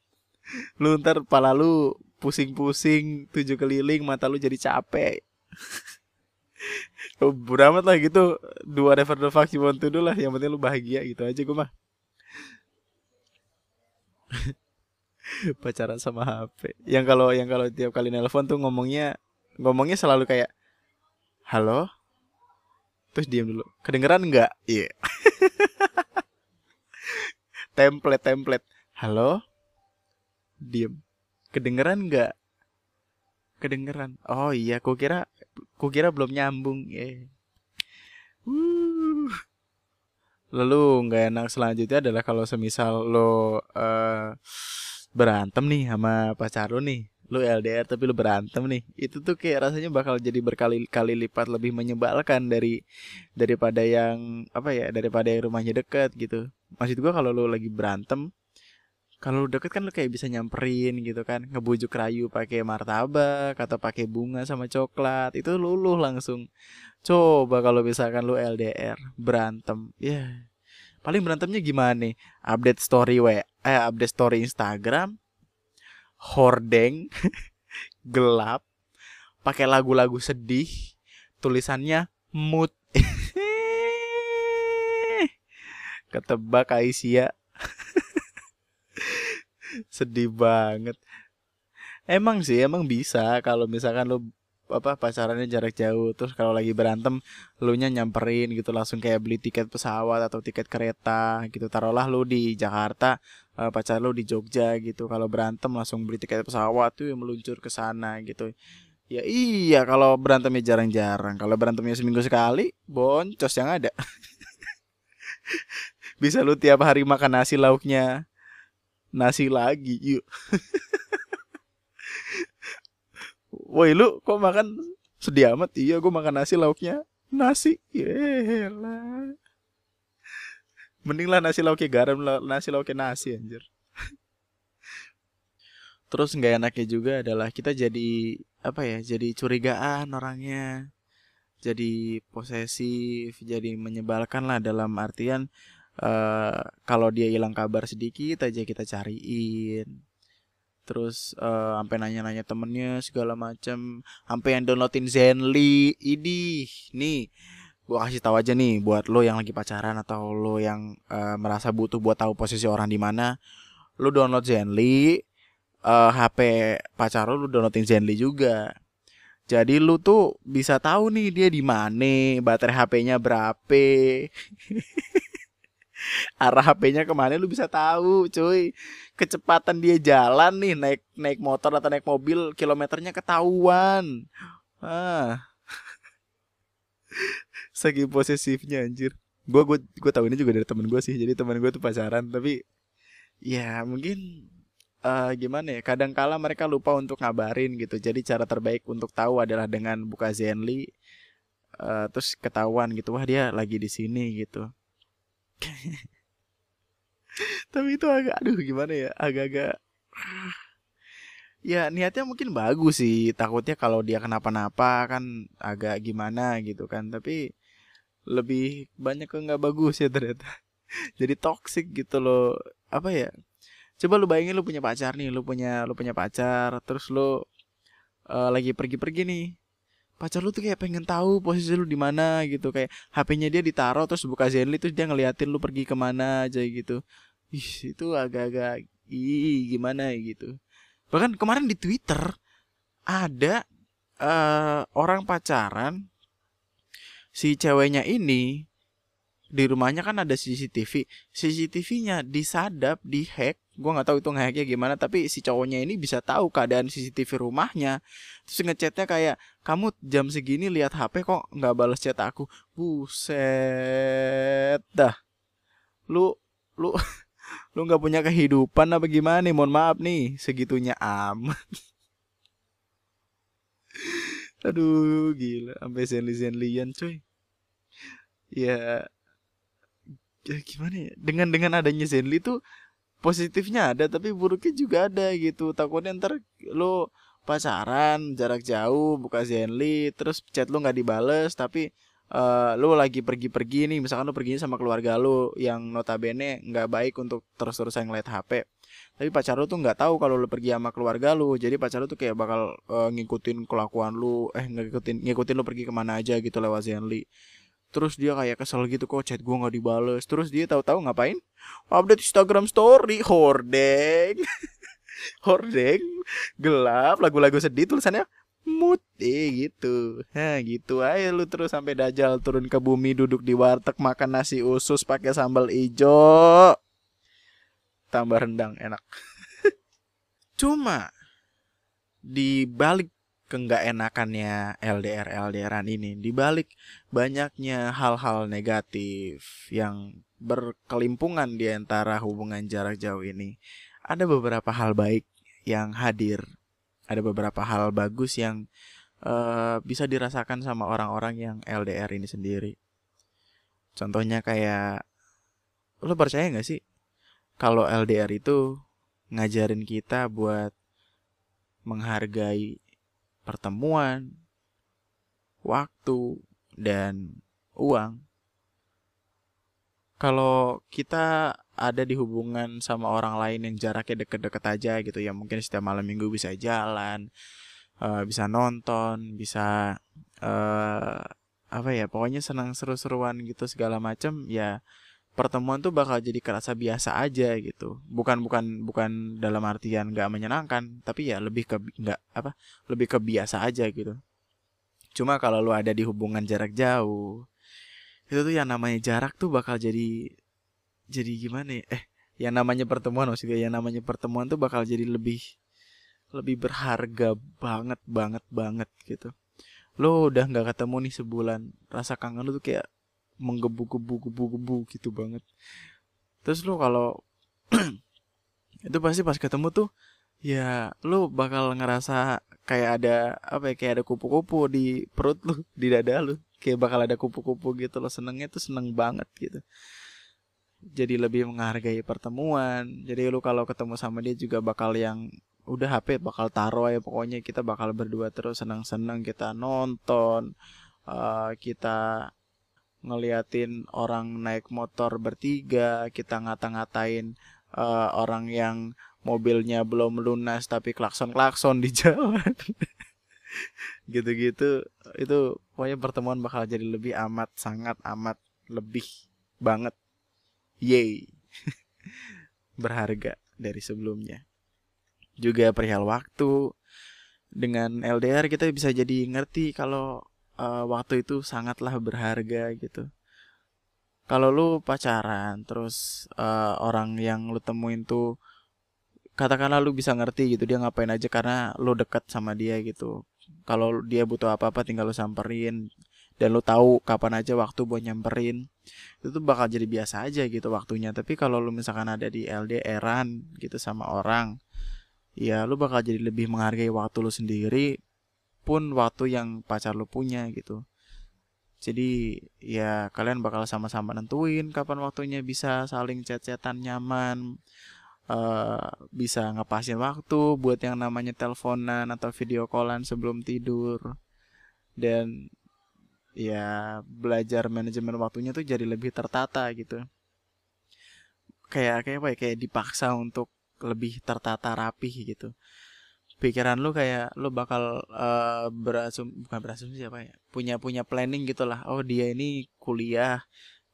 Lu ntar pala lu pusing-pusing tujuh keliling mata lu jadi capek. [LAUGHS] Oh, beramat lah gitu. Dua never the fuck you want to do lah. Yang penting lu bahagia gitu aja gue mah. [LAUGHS] Pacaran sama HP yang kalau yang kalau tiap kali nelpon tuh ngomongnya ngomongnya selalu kayak halo? Terus diam dulu. Kedengeran nggak? Iya. Yeah. [LAUGHS] template template. Halo? Diam kedengeran nggak? Kedengeran. Oh iya ku kira ku kira belum nyambung. Ya uh. lalu nggak enak selanjutnya adalah kalau semisal lo uh, berantem nih sama pacar lo nih lo LDR tapi lo berantem nih. Itu tuh kayak rasanya bakal jadi berkali-kali lipat lebih menyebalkan dari daripada yang apa ya daripada yang rumahnya deket gitu. Maksud gua kalau lo lagi berantem kalau deket kan lu kayak bisa nyamperin gitu kan. Ngebujuk rayu pakai martabak atau pakai bunga sama coklat. Itu luluh langsung. Coba kalau misalkan lu LDR berantem. Ya yeah. paling berantemnya gimana nih? Update story we eh update story Instagram hordeng [LAUGHS] gelap pakai lagu-lagu sedih tulisannya mood. [LAUGHS] Ketebak Aisyah. [LAUGHS] Sedih banget. Emang sih emang bisa kalau misalkan lu apa pacarannya jarak jauh terus kalau lagi berantem lu nya nyamperin gitu langsung kayak beli tiket pesawat atau tiket kereta gitu. Taruhlah lu di Jakarta uh, pacar lu di Jogja gitu. Kalau berantem langsung beli tiket pesawat tuh meluncur ke sana gitu. Ya iya kalau berantemnya jarang-jarang. Kalau berantemnya seminggu sekali boncos yang ada. [LAUGHS] Bisa lu tiap hari makan nasi lauknya. Nasi lagi yuk. [LAUGHS] Woi lu kok makan? Sedih amat? Iya gue makan nasi lauknya. Nasi. Yelah. Mending lah nasi lauknya garam, nasi lauknya nasi anjir. Terus nggak enaknya juga adalah kita jadi apa ya? Jadi curigaan orangnya. Jadi posesif, jadi menyebalkan lah dalam artian uh, kalau dia hilang kabar sedikit aja kita cariin terus uh, sampai nanya-nanya temennya segala macam sampai yang downloadin Zenly ini nih gua kasih tahu aja nih buat lo yang lagi pacaran atau lo yang uh, merasa butuh buat tahu posisi orang di mana lo download Zenly uh, eh, HP pacar lo lo downloadin Zenly juga. Jadi lu tuh bisa tahu nih dia di mana baterai HP-nya berapa. [LAUGHS] Arah HP-nya ke mana lu bisa tahu cuy. Kecepatan dia jalan nih naik naik motor atau naik mobil kilometernya ketahuan. Ah [LAUGHS] segi posesifnya anjir. Gue gue gue tahu ini juga dari temen gue sih jadi temen gue tuh pacaran tapi ya mungkin uh, gimana ya kadang kala mereka lupa untuk ngabarin gitu. Jadi cara terbaik untuk tahu adalah dengan buka Zenly uh, terus ketahuan gitu wah dia lagi di sini gitu. [LAUGHS] Tapi itu agak aduh gimana ya agak-agak ya niatnya mungkin bagus sih. Takutnya kalau dia kenapa-napa kan agak gimana gitu kan. Tapi lebih banyak ke nggak bagus ya ternyata. [LAUGHS] Jadi toxic gitu loh. Apa ya? Coba lu bayangin lu punya pacar nih lu punya lu punya pacar terus lu uh, lagi pergi-pergi nih. Pacar lu tuh kayak pengen tahu posisi lu di mana gitu. Kayak HP-nya dia ditaruh terus buka Zenly terus dia ngeliatin lu pergi ke mana aja gitu. Ih, itu agak-agak ih gimana ya gitu. Bahkan kemarin di Twitter ada uh, orang pacaran si ceweknya ini di rumahnya kan ada CCTV CCTV-nya disadap dihack. Gue nggak tahu itu ngehacknya gimana tapi si cowoknya ini bisa tahu keadaan CCTV rumahnya. Terus ngechatnya kayak kamu jam segini lihat HP kok nggak balas chat aku? Buset dah. Lu lu [LAUGHS] lu nggak punya kehidupan apa gimana nih? Mohon maaf nih segitunya amat. [LAUGHS] Aduh gila. Sampai zenly zenlyan cuy ya ya gimana ya? Dengan dengan adanya Zenly tuh positifnya ada tapi buruknya juga ada gitu. Takutnya ntar lo pacaran jarak jauh buka Zenly terus chat lo nggak dibales tapi uh, lo lagi pergi-pergi nih. Misalkan lo pergi sama keluarga lo yang notabene nggak baik untuk terus-terusan ngeliat HP tapi pacar lo tuh nggak tahu kalau lo pergi sama keluarga lo. Jadi pacar lo tuh kayak bakal uh, ngikutin kelakuan lo. Eh ngikutin ngikutin lo pergi ke mana aja gitu lewat Zenly terus dia kayak kesel gitu kok chat gue nggak dibales? Terus dia tahu-tahu ngapain? Update Instagram story. Hordeng. [LAUGHS] Hordeng. Gelap lagu-lagu sedih tulisannya mood. Eh gitu. Ha gitu aja lu terus sampai dajal turun ke bumi duduk di warteg makan nasi usus pakai sambal ijo. Tambah rendang enak. [LAUGHS] Cuma di balik keenggak enakannya LDR LDRan ini. Dibalik banyaknya hal-hal negatif yang berkelimpungan di antara hubungan jarak jauh ini ada beberapa hal baik yang hadir. Ada beberapa hal bagus yang uh, bisa dirasakan sama orang-orang yang LDR ini sendiri. Contohnya kayak lo percaya nggak sih kalau LDR itu ngajarin kita buat menghargai pertemuan, waktu, dan uang. Kalau kita ada di hubungan sama orang lain yang jaraknya deket-deket aja gitu ya mungkin setiap malam minggu bisa jalan uh, bisa nonton bisa uh, apa ya pokoknya senang seru-seruan gitu segala macam ya pertemuan tuh bakal jadi kerasa biasa aja gitu. Bukan bukan bukan dalam artian nggak menyenangkan tapi ya lebih ke nggak apa lebih ke biasa aja gitu. Cuma kalau lu ada di hubungan jarak jauh itu tuh yang namanya jarak tuh bakal jadi jadi gimana ya? Eh yang namanya pertemuan maksudnya yang namanya pertemuan tuh bakal jadi lebih lebih berharga banget banget banget gitu. Lo udah nggak ketemu nih sebulan rasa kangen lu tuh kayak menggebu-gebu-gebu-gebu gitu banget. Terus lu kalau [CLEARS THROAT] itu pasti pas ketemu tuh ya lu bakal ngerasa kayak ada apa ya kayak ada kupu-kupu di perut lu [LAUGHS] di dada lu. Kayak bakal ada kupu-kupu gitu lo senengnya tuh seneng banget gitu. Jadi lebih menghargai pertemuan. Jadi lu kalau ketemu sama dia juga bakal yang udah HP bakal taruh ya pokoknya. Kita bakal berdua terus senang-senang kita nonton uh, kita ngeliatin orang naik motor bertiga, kita ngata-ngatain uh, orang yang mobilnya belum lunas tapi klakson-klakson di [LAUGHS] jalan. Gitu-gitu itu pokoknya pertemuan bakal jadi lebih amat sangat amat lebih banget. Yay. [LAUGHS] Berharga dari sebelumnya. Juga perihal waktu dengan LDR kita bisa jadi ngerti kalau uh, waktu itu sangatlah berharga gitu. Kalau lu pacaran terus uh, orang yang lu temuin tuh katakanlah lu bisa ngerti gitu dia ngapain aja karena lu dekat sama dia gitu. Kalau dia butuh apa-apa tinggal lu samperin dan lu tahu kapan aja waktu buat nyamperin itu tuh bakal jadi biasa aja gitu waktunya. Tapi kalau lu misalkan ada di LDRan gitu sama orang ya lu bakal jadi lebih menghargai waktu lu sendiri pun waktu yang pacar lu punya gitu. Jadi ya kalian bakal sama-sama nentuin kapan waktunya bisa saling chat-chatan nyaman uh, bisa ngepasin waktu buat yang namanya teleponan atau video callan sebelum tidur. Dan ya belajar manajemen waktunya tuh jadi lebih tertata gitu. Kayak kayak apa ya kayak dipaksa untuk lebih tertata rapih gitu pikiran lu kayak lu bakal uh, berasum bukan berasumsi siapa ya punya punya planning gitulah oh dia ini kuliah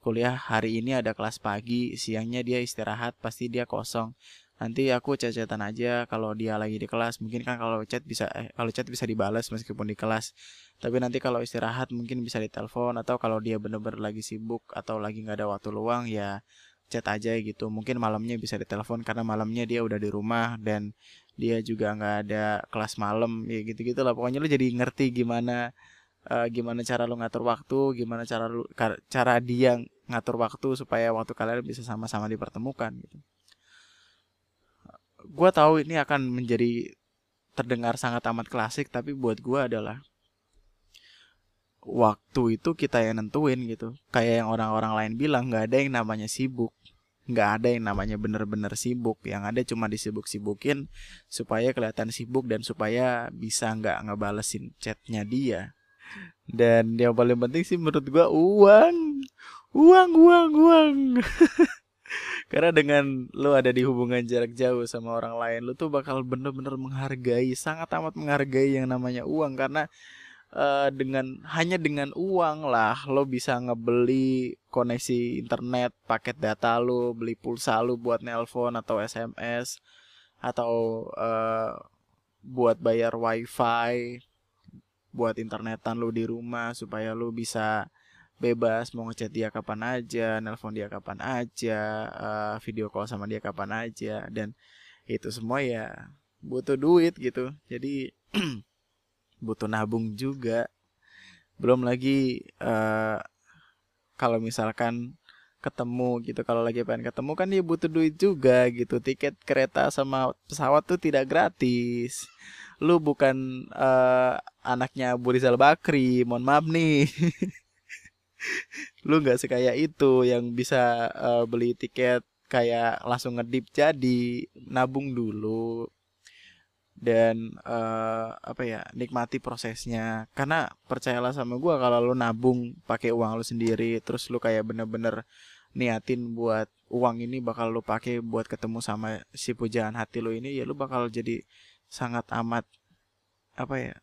kuliah hari ini ada kelas pagi siangnya dia istirahat pasti dia kosong. Nanti aku chat-chatan aja kalau dia lagi di kelas. Mungkin kan kalau chat bisa eh, kalau chat bisa dibalas meskipun di kelas. Tapi nanti kalau istirahat mungkin bisa ditelepon atau kalau dia bener-bener lagi sibuk atau lagi nggak ada waktu luang ya chat aja gitu. Mungkin malamnya bisa ditelepon karena malamnya dia udah di rumah dan dia juga nggak ada kelas malam ya gitu gitulah pokoknya lu jadi ngerti gimana uh, gimana cara lu ngatur waktu gimana cara lu cara dia ngatur waktu supaya waktu kalian bisa sama-sama dipertemukan gitu. Gue tahu ini akan menjadi terdengar sangat amat klasik tapi buat gue adalah waktu itu kita yang nentuin gitu. Kayak yang orang-orang lain bilang nggak ada yang namanya sibuk. Nggak ada yang namanya bener-bener sibuk. Yang ada cuma disibuk-sibukin supaya kelihatan sibuk dan supaya bisa nggak ngebalesin chatnya dia. Dan yang paling penting sih menurut gua uang. Uang uang uang. [LAUGHS] Karena dengan lo ada di hubungan jarak jauh sama orang lain lo tuh bakal bener-bener menghargai sangat amat menghargai yang namanya uang. Karena uh, dengan hanya dengan uang lah lo bisa ngebeli koneksi internet paket data lo beli pulsa lo buat nelpon atau sms atau uh, buat bayar wifi buat internetan lo di rumah supaya lo bisa bebas mau ngechat dia kapan aja, nelpon dia kapan aja, uh, video call sama dia kapan aja dan itu semua ya butuh duit gitu. Jadi [CLEARS THROAT] butuh nabung juga. Belum lagi uh, kalau misalkan ketemu gitu kalau lagi pengen ketemu kan dia butuh duit juga gitu. Tiket kereta sama pesawat tuh tidak gratis. Lu bukan uh, anaknya Burizal Bakri mohon maaf nih. [LAUGHS] Lu nggak sekaya itu yang bisa uh, beli tiket kayak langsung ngedip jadi nabung dulu dan uh, apa ya nikmati prosesnya. Karena percayalah sama gue kalau lo nabung pakai uang lo sendiri terus lo kayak bener-bener niatin buat uang ini bakal lo pakai buat ketemu sama si pujaan hati lo ini ya lo bakal jadi sangat amat apa ya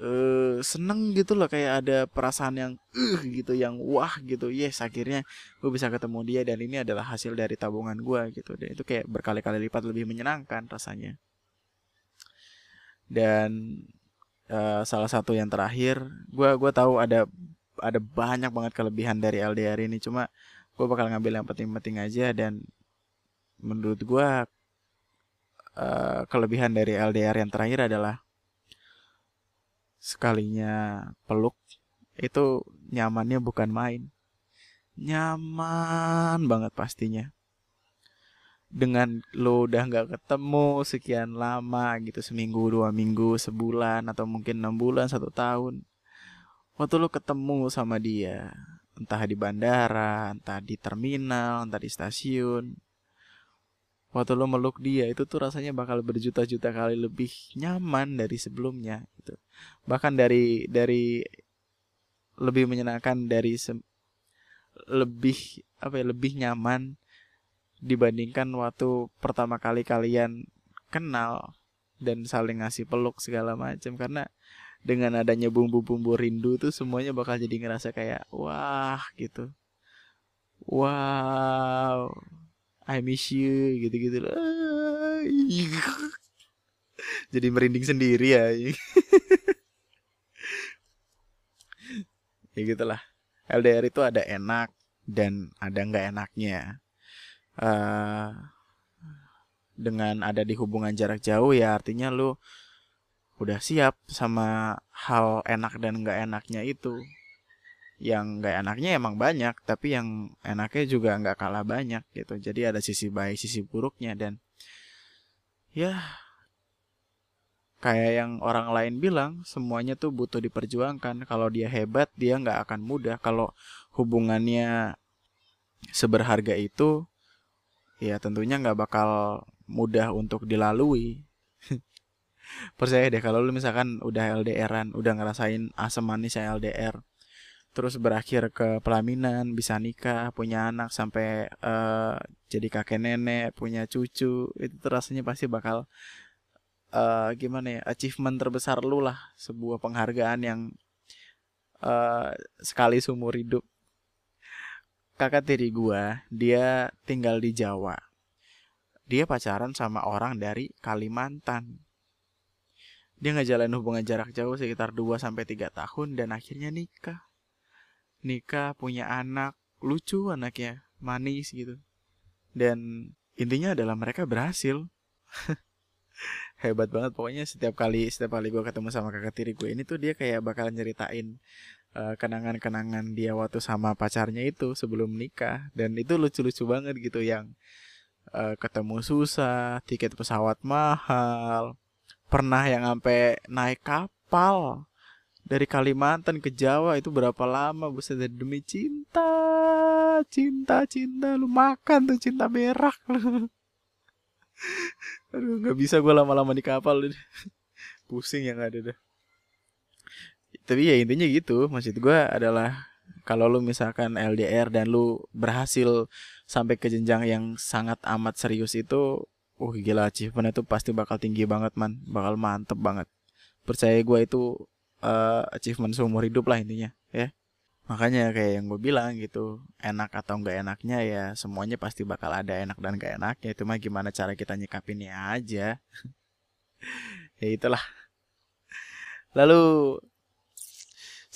uh, seneng gitu loh. Kayak ada perasaan yang uh gitu yang wah gitu. Yes akhirnya gue bisa ketemu dia dan ini adalah hasil dari tabungan gue gitu. Dan itu kayak berkali-kali lipat lebih menyenangkan rasanya dan uh, salah satu yang terakhir gue gua tahu ada ada banyak banget kelebihan dari LDR ini. Cuma gue bakal ngambil yang penting-penting aja dan menurut gue uh, kelebihan dari LDR yang terakhir adalah sekalinya peluk itu nyamannya bukan main. Nyaman banget pastinya dengan lo udah nggak ketemu sekian lama gitu seminggu dua minggu sebulan atau mungkin enam bulan satu tahun waktu lo ketemu sama dia entah di bandara entah di terminal entah di stasiun waktu lo meluk dia itu tuh rasanya bakal berjuta-juta kali lebih nyaman dari sebelumnya gitu. Bahkan dari dari lebih menyenangkan dari lebih apa ya lebih nyaman dibandingkan waktu pertama kali kalian kenal dan saling ngasih peluk segala macam. Karena dengan adanya bumbu-bumbu rindu tuh semuanya bakal jadi ngerasa kayak wah gitu. Wow I miss you gitu-gitu [LAUGHS] jadi merinding sendiri ya. [LAUGHS] Ya gitulah. LDR itu ada enak dan ada nggak enaknya uh, dengan ada di hubungan jarak jauh ya artinya lu udah siap sama hal enak dan nggak enaknya itu. Yang nggak enaknya emang banyak tapi yang enaknya juga nggak kalah banyak gitu. Jadi ada sisi baik sisi buruknya. Dan ya kayak yang orang lain bilang semuanya tuh butuh diperjuangkan. Kalau dia hebat dia nggak akan mudah. Kalau hubungannya seberharga itu ya tentunya nggak bakal mudah untuk dilalui. [LAUGHS] Percaya deh kalau lu misalkan udah LDRan udah ngerasain asam manisnya LDR terus berakhir ke pelaminan bisa nikah punya anak sampai uh, jadi kakek nenek punya cucu itu rasanya pasti bakal uh, gimana ya achievement terbesar lu lah. Sebuah penghargaan yang uh, sekali seumur hidup kakak tiri gua dia tinggal di Jawa. Dia pacaran sama orang dari Kalimantan. Dia ngejalanin hubungan jarak jauh sekitar 2 sampai 3 tahun dan akhirnya nikah. Nikah punya anak lucu anaknya manis gitu. Dan intinya adalah mereka berhasil. [LAUGHS] Hebat banget. Pokoknya setiap kali setiap kali gue ketemu sama kakak tiri gue ini tuh dia kayak bakalan nyeritain eh, kenangan-kenangan dia waktu sama pacarnya itu sebelum nikah. Dan itu lucu-lucu banget gitu yang uh, ketemu susah tiket pesawat mahal pernah yang sampai naik kapal dari Kalimantan ke Jawa itu berapa lama buset demi cinta cinta cinta lu makan tuh cinta berak lu. [LAUGHS] Aduh nggak bisa gue lama-lama di kapal. [LAUGHS] Pusing yang ada dah tapi ya intinya gitu. Maksud gue adalah kalau lu misalkan LDR dan lu berhasil sampai ke jenjang yang sangat amat serius itu uh gila achievement itu pasti bakal tinggi banget man. Bakal mantep banget. Percaya gue itu uh, achievement seumur hidup lah intinya ya. Makanya kayak yang gue bilang gitu enak atau enggak enaknya ya semuanya pasti bakal ada enak dan gak enaknya. Itu mah gimana cara kita nyikapinnya aja? [LAUGHS] Ya itulah. Lalu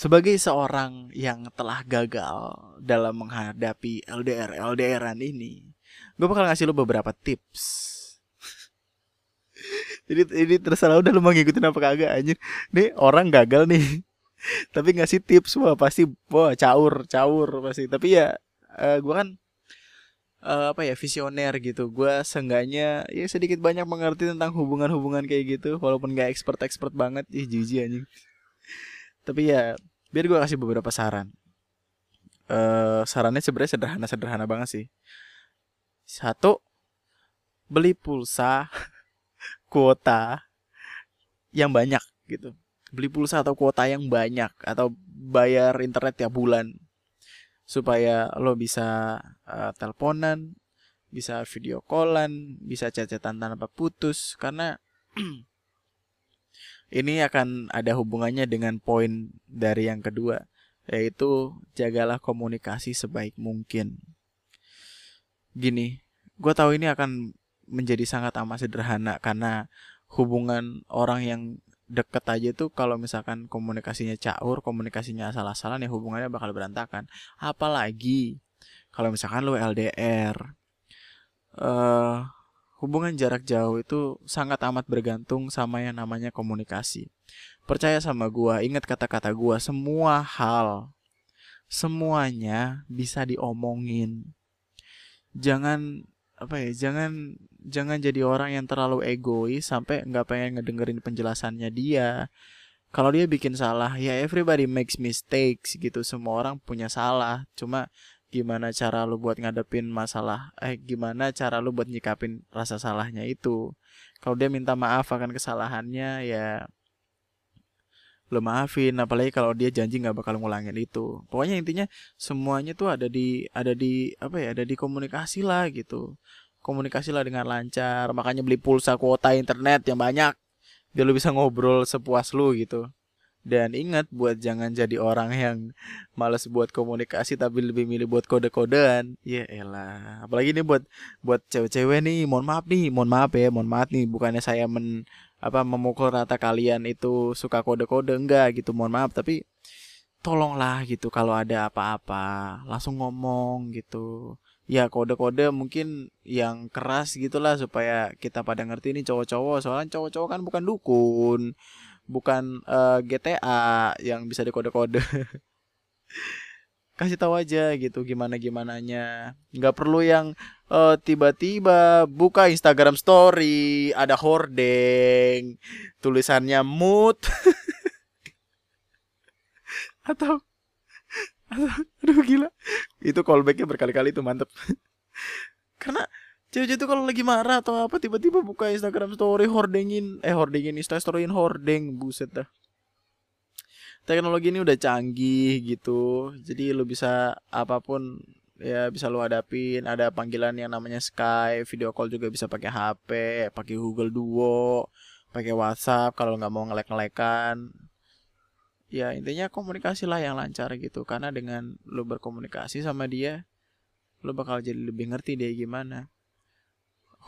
sebagai seorang yang telah gagal dalam menghadapi LDR LDRan ini gue bakal ngasih lo beberapa tips. [LAUGHS] Jadi ini terserah udah lu mau ngikutin apa kagak anjir. Nih orang gagal nih. [LAUGHS] Tapi ngasih tips wah pasti wah caur caur pasti. Tapi ya uh, eh, gue kan uh, apa ya visioner gitu. Gue seenggaknya ya sedikit banyak mengerti tentang hubungan-hubungan kayak gitu walaupun gak expert expert banget. Ih jijik anjing. Tapi ya biar gue kasih beberapa saran. Uh, sarannya sebenarnya sederhana sederhana banget sih. Satu beli pulsa [LAUGHS] kuota yang banyak gitu. Beli pulsa atau kuota yang banyak atau bayar internet tiap bulan supaya lo bisa uh, teleponan bisa video callan bisa chat-chatan tanpa putus karena [CLEARS THROAT] ini akan ada hubungannya dengan poin dari yang kedua yaitu jagalah komunikasi sebaik mungkin gini gue tahu ini akan menjadi sangat amat sederhana karena hubungan orang yang deket aja tuh kalau misalkan komunikasinya caur, komunikasinya asal-asalan ya hubungannya bakal berantakan. Apalagi kalau misalkan lo LDR. Eh uh, hubungan jarak jauh itu sangat amat bergantung sama yang namanya komunikasi. Percaya sama gua, ingat kata-kata gua, semua hal semuanya bisa diomongin. Jangan apa ya jangan jangan jadi orang yang terlalu egois sampai nggak pengen ngedengerin penjelasannya dia kalau dia bikin salah ya everybody makes mistakes gitu semua orang punya salah cuma gimana cara lu buat ngadepin masalah eh gimana cara lu buat nyikapin rasa salahnya itu. Kalau dia minta maaf akan kesalahannya ya lo maafin. Apalagi kalau dia janji nggak bakal ngulangin itu. Pokoknya intinya semuanya tuh ada di ada di apa ya ada di komunikasi lah gitu. Komunikasi lah dengan lancar. Makanya beli pulsa kuota internet yang banyak. Biar lo bisa ngobrol sepuas lu gitu dan ingat buat jangan jadi orang yang males buat komunikasi tapi lebih milih buat kode-kodean. Ya elah. Apalagi ini buat buat cewek-cewek nih mohon maaf nih mohon maaf ya mohon maaf nih bukannya saya men apa memukul rata kalian itu suka kode-kode enggak gitu mohon maaf. Tapi tolonglah gitu kalau ada apa-apa langsung ngomong gitu. Ya kode-kode mungkin yang keras gitulah supaya kita pada ngerti ini cowok-cowok soalnya cowok-cowok kan bukan dukun bukan uh, eh, GTA yang bisa dikode-kode. [LAUGHS] Kasih tahu aja gitu gimana gimananya nggak perlu yang uh, tiba-tiba buka Instagram Story ada hordeng tulisannya mood. [LAUGHS] Atau aduh gila. Itu callbacknya berkali-kali itu mantep. [LAUGHS] Karena cewek itu kalau lagi marah atau apa tiba-tiba buka Instagram story hordengin eh hordengin Insta storyin hordeng buset dah. Teknologi ini udah canggih gitu jadi lu bisa apa pun ya bisa lu hadapin. Ada panggilan yang namanya Skype video call juga bisa pakai HP pakai Google Duo pakai WhatsApp kalau nggak mau ngelek-ngelekan. Ya intinya komunikasi lah yang lancar gitu karena dengan lu berkomunikasi sama dia lu bakal jadi lebih ngerti dia gimana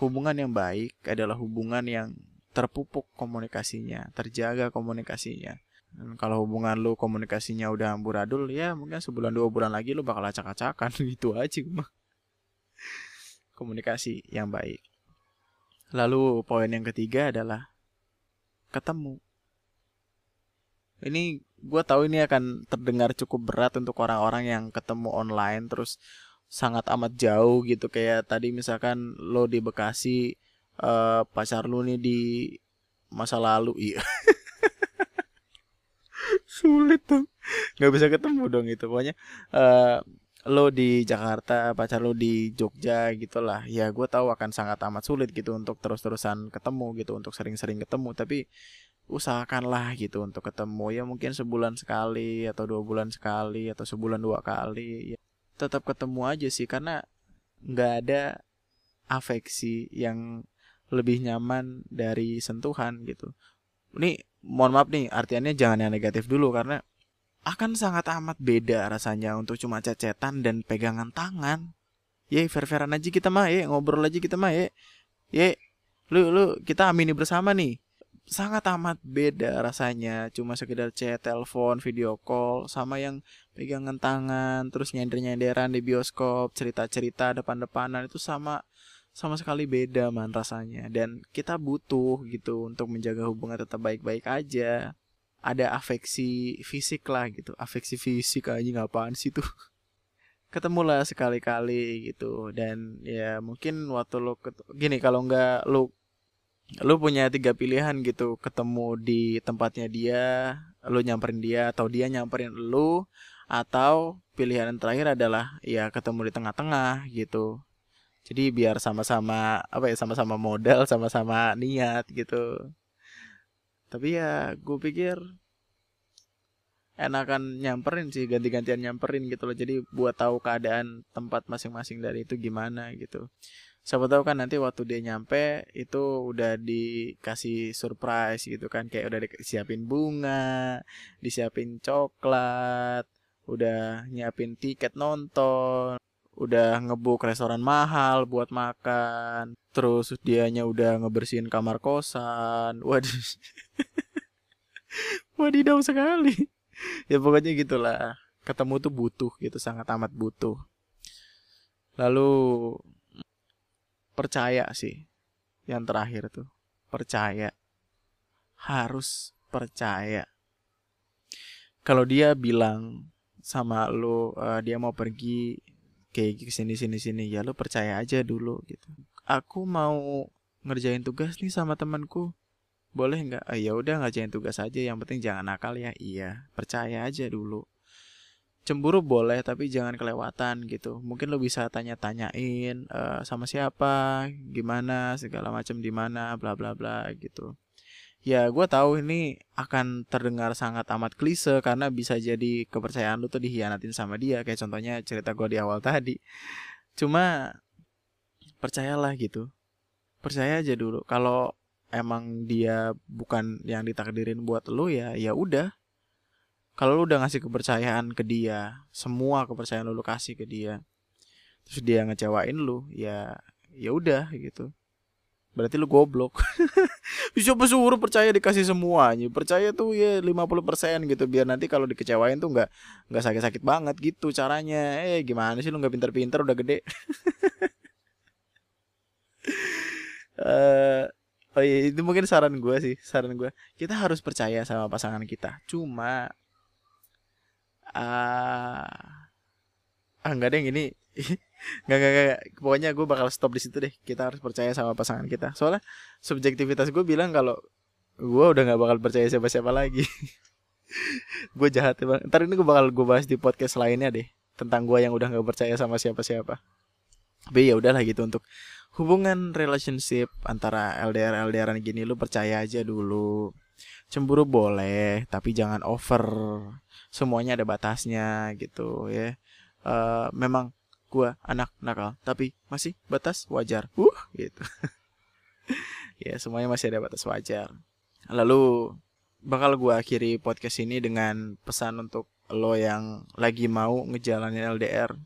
hubungan yang baik adalah hubungan yang terpupuk komunikasinya terjaga komunikasinya dan kalau hubungan lu komunikasinya udah amburadul ya mungkin sebulan dua bulan lagi lu bakal acak-acakan [LAUGHS] gitu aja mah. Komunikasi yang baik. Lalu poin yang ketiga adalah ketemu. Ini gue tahu ini akan terdengar cukup berat untuk orang-orang yang ketemu online terus sangat amat jauh gitu. Kayak tadi misalkan lo di Bekasi uh, pacar lu nih di masa lalu iya. [LAUGHS] Sulit dong. Nggak bisa ketemu dong itu. Pokoknya uh, lo di Jakarta pacar lo di Jogja gitulah. Ya gue tahu akan sangat amat sulit gitu untuk terus-terusan ketemu gitu untuk sering-sering ketemu. Tapi usahakanlah gitu untuk ketemu. Ya mungkin sebulan sekali atau dua bulan sekali atau sebulan dua kali ya tetap ketemu aja sih karena nggak ada afeksi yang lebih nyaman dari sentuhan gitu ini mohon maaf nih artiannya jangan yang negatif dulu karena akan sangat amat beda rasanya untuk cuma cecetan dan pegangan tangan. Ye, fair-fairan aja kita mah, ye, ngobrol aja kita mah, ye. Ye, lu lu kita amini bersama nih. Sangat amat beda rasanya. Cuma sekedar chat, telepon, video call sama yang pegangan tangan, terus nyender-nyenderan di bioskop, cerita-cerita depan-depanan itu sama sama sekali beda man rasanya. Dan kita butuh gitu untuk menjaga hubungan tetap baik-baik aja. Ada afeksi fisik lah gitu. Afeksi fisik aja ngapain sih tuh? [LAUGHS] Ketemulah sekali-kali gitu. Dan ya mungkin waktu lo gini kalau nggak lo lo punya tiga pilihan gitu ketemu di tempatnya dia lo nyamperin dia atau dia nyamperin lo atau pilihan yang terakhir adalah ya ketemu di tengah-tengah gitu. Jadi biar sama-sama apa ya sama-sama modal sama-sama niat gitu. Tapi ya gue pikir enakan nyamperin sih ganti-gantian nyamperin gitu loh. Jadi buat tahu keadaan tempat masing-masing dari itu gimana gitu siapa tahu kan nanti waktu dia nyampe itu udah dikasih surprise gitu kan. Kayak udah disiapin bunga disiapin coklat udah nyiapin tiket nonton udah ngebuk restoran mahal buat makan. Terus dianya udah ngebersihin kamar kosan. [LAUGHS] Waduh. Wadidaw sekali. Ya pokoknya gitulah. Ketemu tuh butuh gitu sangat amat butuh. Lalu percaya sih yang terakhir tuh. Percaya. Harus percaya. Kalau dia bilang sama lo uh, dia mau pergi kayak sini sini sini ya lo percaya aja dulu gitu. Aku mau ngerjain tugas nih sama temanku. Boleh nggak? Ah, ya udah ngerjain tugas aja. Yang penting jangan nakal ya. Iya percaya aja dulu cemburu boleh tapi jangan kelewatan gitu. Mungkin lo bisa tanya-tanyain uh, sama siapa gimana segala macam di mana bla bla bla gitu. Ya gue tahu ini akan terdengar sangat amat klise karena bisa jadi kepercayaan lu tuh dihianatin sama dia kayak contohnya cerita gue di awal tadi. Cuma percayalah gitu. Percaya aja dulu. Kalau emang dia bukan yang ditakdirin buat lu ya ya udah kalau lu udah ngasih kepercayaan ke dia semua kepercayaan lu, lu kasih ke dia terus dia ngecewain lu ya ya udah gitu. Berarti lu goblok. [LAUGHS] Bisa suruh percaya dikasih semuanya. Percaya tuh ya 50% gitu. Biar nanti kalau dikecewain tuh nggak nggak sakit-sakit banget gitu caranya. Eh gimana sih lu nggak pinter-pinter udah gede? Uh, [LAUGHS] oh iya itu mungkin saran gue sih saran gue kita harus percaya sama pasangan kita. Cuma uh, ah nggak deh ini [LAUGHS] nggak nggak nggak. Pokoknya gue bakal stop di situ deh. Kita harus percaya sama pasangan kita. Soalnya subjektivitas gue bilang kalau gue udah nggak bakal percaya siapa siapa lagi. [LAUGHS] Gue jahat ya bang. Ntar ini gue bakal gue bahas di podcast lainnya deh tentang gue yang udah nggak percaya sama siapa siapa tapi ya udahlah gitu untuk hubungan relationship antara LDR LDRan gini lu percaya aja dulu. Cemburu boleh tapi jangan over semuanya ada batasnya gitu ya. Uh, memang gua anak nakal tapi masih batas wajar. Uh gitu. [LAUGHS] Ya semuanya masih ada batas wajar. Lalu bakal gua akhiri podcast ini dengan pesan untuk lo yang lagi mau ngejalanin LDR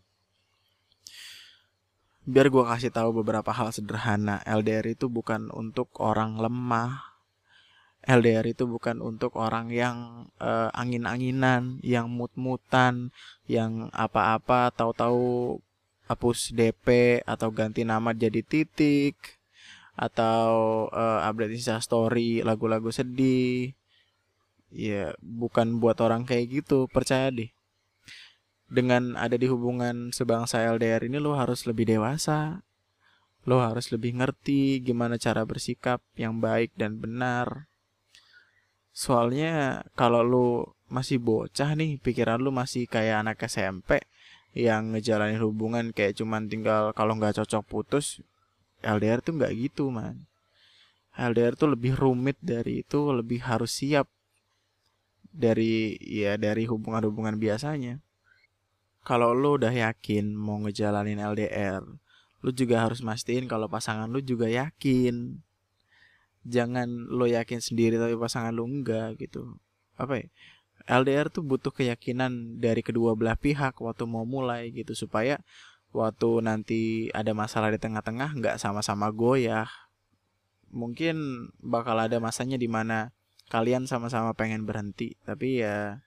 biar gua kasih tahu beberapa hal sederhana LDR itu bukan untuk orang lemah LDR itu bukan untuk orang yang uh, angin-anginan, yang mut-mutan, yang apa-apa tahu-tahu hapus DP atau ganti nama jadi titik atau uh, update Insta story lagu-lagu sedih. Ya, bukan buat orang kayak gitu, percaya deh. Dengan ada di hubungan sebangsa LDR ini lo harus lebih dewasa. Lo harus lebih ngerti gimana cara bersikap yang baik dan benar Soalnya kalau lu masih bocah nih, pikiran lu masih kayak anak SMP yang ngejalanin hubungan kayak cuman tinggal kalau nggak cocok putus, LDR tuh nggak gitu man. LDR tuh lebih rumit dari itu, lebih harus siap dari ya dari hubungan-hubungan biasanya. Kalau lu udah yakin mau ngejalanin LDR, lu juga harus mastiin kalau pasangan lu juga yakin jangan lo yakin sendiri tapi pasangan lo enggak gitu. Apa ya? LDR tuh butuh keyakinan dari kedua belah pihak waktu mau mulai gitu. Supaya waktu nanti ada masalah di tengah-tengah nggak sama-sama goyah. Mungkin bakal ada masanya di mana kalian sama-sama pengen berhenti. Tapi ya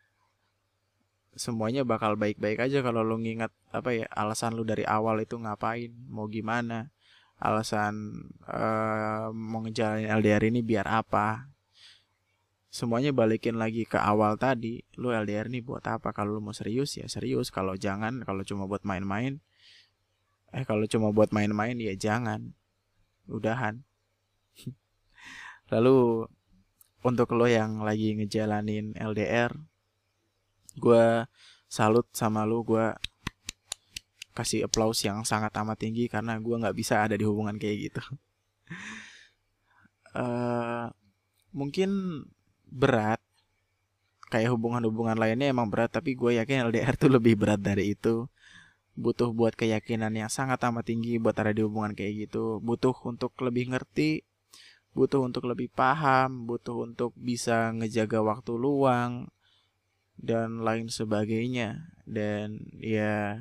semuanya bakal baik-baik aja kalau lo ngingat apa ya alasan lu dari awal itu ngapain mau gimana alasan uh, mau LDR ini biar apa? Semuanya balikin lagi ke awal tadi lu LDR nih buat apa? Kalau lu mau serius ya serius. Kalau jangan kalau cuma buat main-main eh kalau cuma buat main-main ya jangan. Udahan. [LAUGHS] Lalu untuk lo yang lagi ngejalanin LDR gue salut sama lu gue kasih applause yang sangat amat tinggi karena gue nggak bisa ada di hubungan kayak gitu. Uh, [LAUGHS] mungkin berat kayak hubungan-hubungan lainnya emang berat tapi gue yakin LDR tuh lebih berat dari itu. Butuh buat keyakinan yang sangat amat tinggi buat ada di hubungan kayak gitu. Butuh untuk lebih ngerti butuh untuk lebih paham butuh untuk bisa ngejaga waktu luang dan lain sebagainya. Dan ya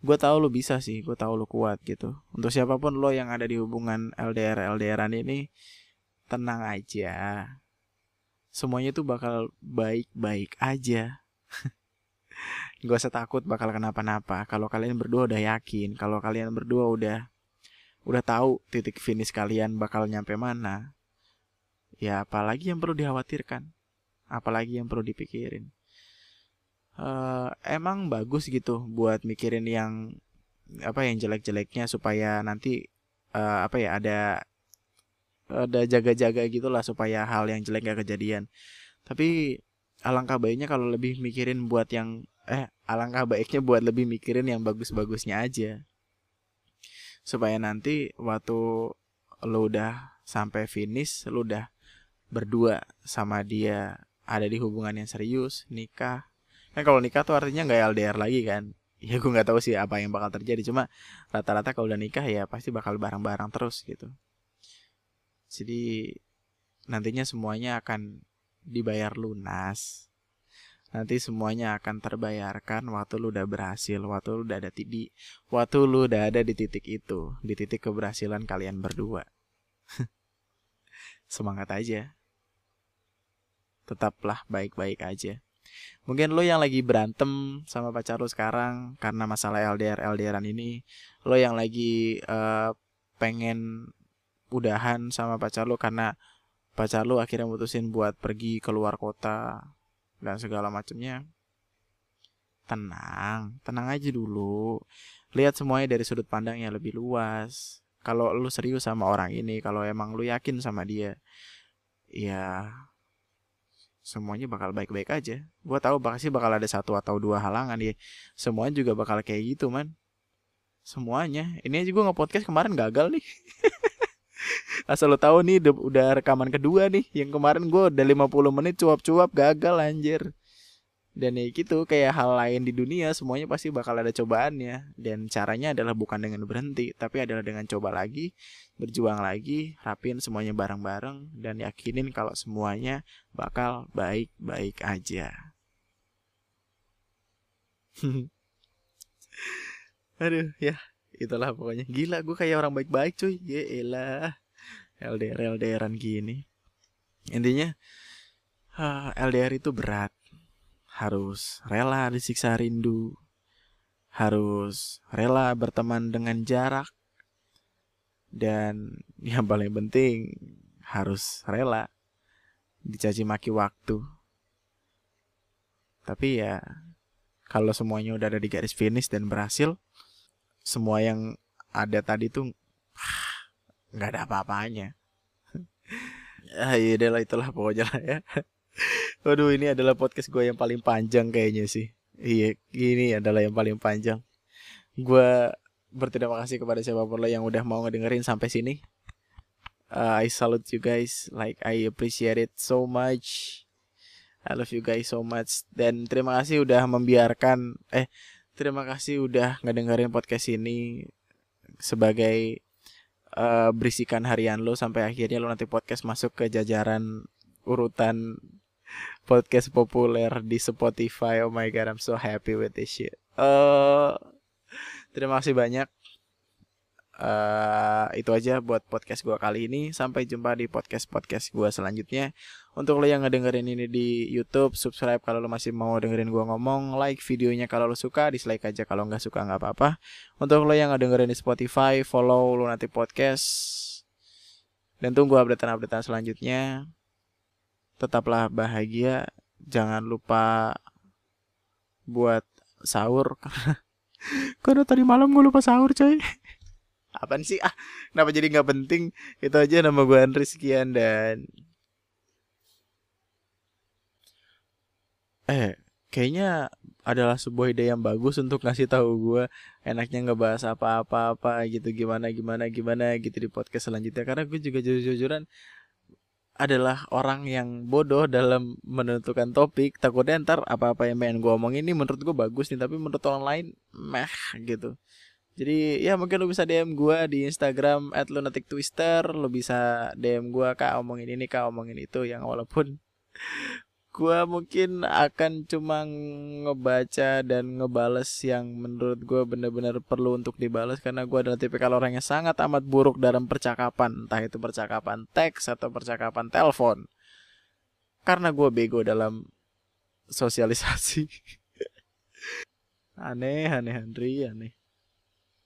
gue tahu lo bisa sih gue tahu lo kuat gitu untuk siapa pun lo yang ada di hubungan LDR LDRan ini tenang aja semuanya tuh bakal baik-baik aja. [LAUGHS] Gak usah takut bakal kenapa-napa. Kalau kalian berdua udah yakin, kalau kalian berdua udah udah tahu titik finish kalian bakal nyampe mana, ya apalagi yang perlu dikhawatirkan, apalagi yang perlu dipikirin. Uh, emang bagus gitu buat mikirin yang apa yang jelek-jeleknya supaya nanti uh, apa ya ada ada jaga-jaga gitulah supaya hal yang jelek gak kejadian. Tapi alangkah baiknya kalau lebih mikirin buat yang eh alangkah baiknya buat lebih mikirin yang bagus-bagusnya aja. Supaya nanti waktu lo udah sampai finish lo udah berdua sama dia ada di hubungan yang serius nikah kan kalau nikah tuh artinya nggak LDR lagi kan [LAUGHS] ya gue nggak tahu sih apa yang bakal terjadi cuma rata-rata kalau udah nikah ya pasti bakal bareng-bareng terus gitu jadi nantinya semuanya akan dibayar lunas. Nanti semuanya akan terbayarkan waktu lu udah berhasil, waktu lu udah ada di waktu lu udah ada di titik itu, di titik keberhasilan kalian berdua. [LAUGHS] Semangat aja. Tetaplah baik-baik aja. Mungkin lo yang lagi berantem sama pacar lo sekarang karena masalah LDR LDRan ini, lo yang lagi uh, pengen udahan sama pacar lu karena pacar lu akhirnya mutusin buat pergi keluar kota dan segala macamnya tenang tenang aja dulu. Lihat semuanya dari sudut pandang yang lebih luas. Kalau lu serius sama orang ini kalau emang lu yakin sama dia ya semuanya bakal baik-baik aja. Gue tahu pasti bakal ada satu atau dua halangan ya. Semuanya juga bakal kayak gitu man. Semuanya. Ini aja gue nge-podcast kemarin gagal nih. [LAUGHS] Asal lo tahu nih udah, rekaman kedua nih. Yang kemarin gue udah 50 menit cuap-cuap gagal anjir. Dan ya gitu kayak hal lain di dunia semuanya pasti bakal ada cobaannya. Dan caranya adalah bukan dengan berhenti tapi adalah dengan coba lagi, berjuang lagi, rapin semuanya bareng-bareng dan yakinin kalau semuanya bakal baik-baik aja. [LAUGHS] Aduh ya itulah pokoknya. Gila gue kayak orang baik-baik cuy. Ya elah LDR LDRan gini. Intinya uh, LDR itu berat harus rela disiksa rindu. Harus rela berteman dengan jarak. Dan [LAUGHS] yang paling penting harus rela dicaci maki waktu. Tapi ya kalau semuanya udah ada di garis finish dan berhasil semua yang ada tadi tuh [SIGHS] nggak ada apa-apanya. [LAUGHS] Ah iya lah itulah pokoknya lah ya [LAUGHS] Waduh ini adalah podcast gue yang paling panjang kayaknya sih. Iya ini adalah yang paling panjang. Gue berterima kasih kepada siapa pun lo yang udah mau ngedengerin sampai sini. Uh, I salute you guys. Like I appreciate it so much. I love you guys so much. Dan terima kasih udah membiarkan Eh terima kasih udah ngedengerin podcast ini sebagai uh, berisikan harian lo sampai akhirnya lo nanti podcast masuk ke jajaran urutan podcast populer di Spotify. Oh my god, I'm so happy with this shit. Uh, terima kasih banyak uh, itu aja buat podcast gue kali ini. Sampai jumpa di podcast-podcast gue selanjutnya. Untuk lo yang ngedengerin ini di YouTube, subscribe kalau lo masih mau dengerin gue ngomong, like videonya kalau lo suka, dislike aja kalau nggak suka nggak apa-apa. Untuk lo yang ngedengerin di Spotify, follow lo nanti podcast dan tunggu updatean-updatean selanjutnya. Tetaplah bahagia, jangan lupa buat sahur [LAUGHS] karena tadi malam gue lupa sahur coy Apaan sih? Ah, kenapa jadi nggak penting? Itu aja nama gue Andri sekian dan eh kayaknya adalah sebuah ide yang bagus untuk ngasih tahu gue enaknya ngebahas apa-apa apa gitu gimana gimana gimana gitu di podcast selanjutnya karena gue juga jujur-jujuran adalah orang yang bodoh dalam menentukan topik. Takutnya ntar apa-apa yang pengen gue omong ini menurut gue bagus nih tapi menurut orang lain meh gitu. Jadi ya mungkin lo bisa DM gue di Instagram at lunatic twister lo bisa DM gue kak omongin ini kak omongin itu. Yang walaupun gua mungkin akan cuma ngebaca dan ngebales yang menurut gua benar-benar perlu untuk dibales karena gua adalah tipikal orang yang sangat amat buruk dalam percakapan entah itu percakapan teks atau percakapan telepon. Karena gua bego dalam sosialisasi. [LAUGHS] Aneh aneh Andri aneh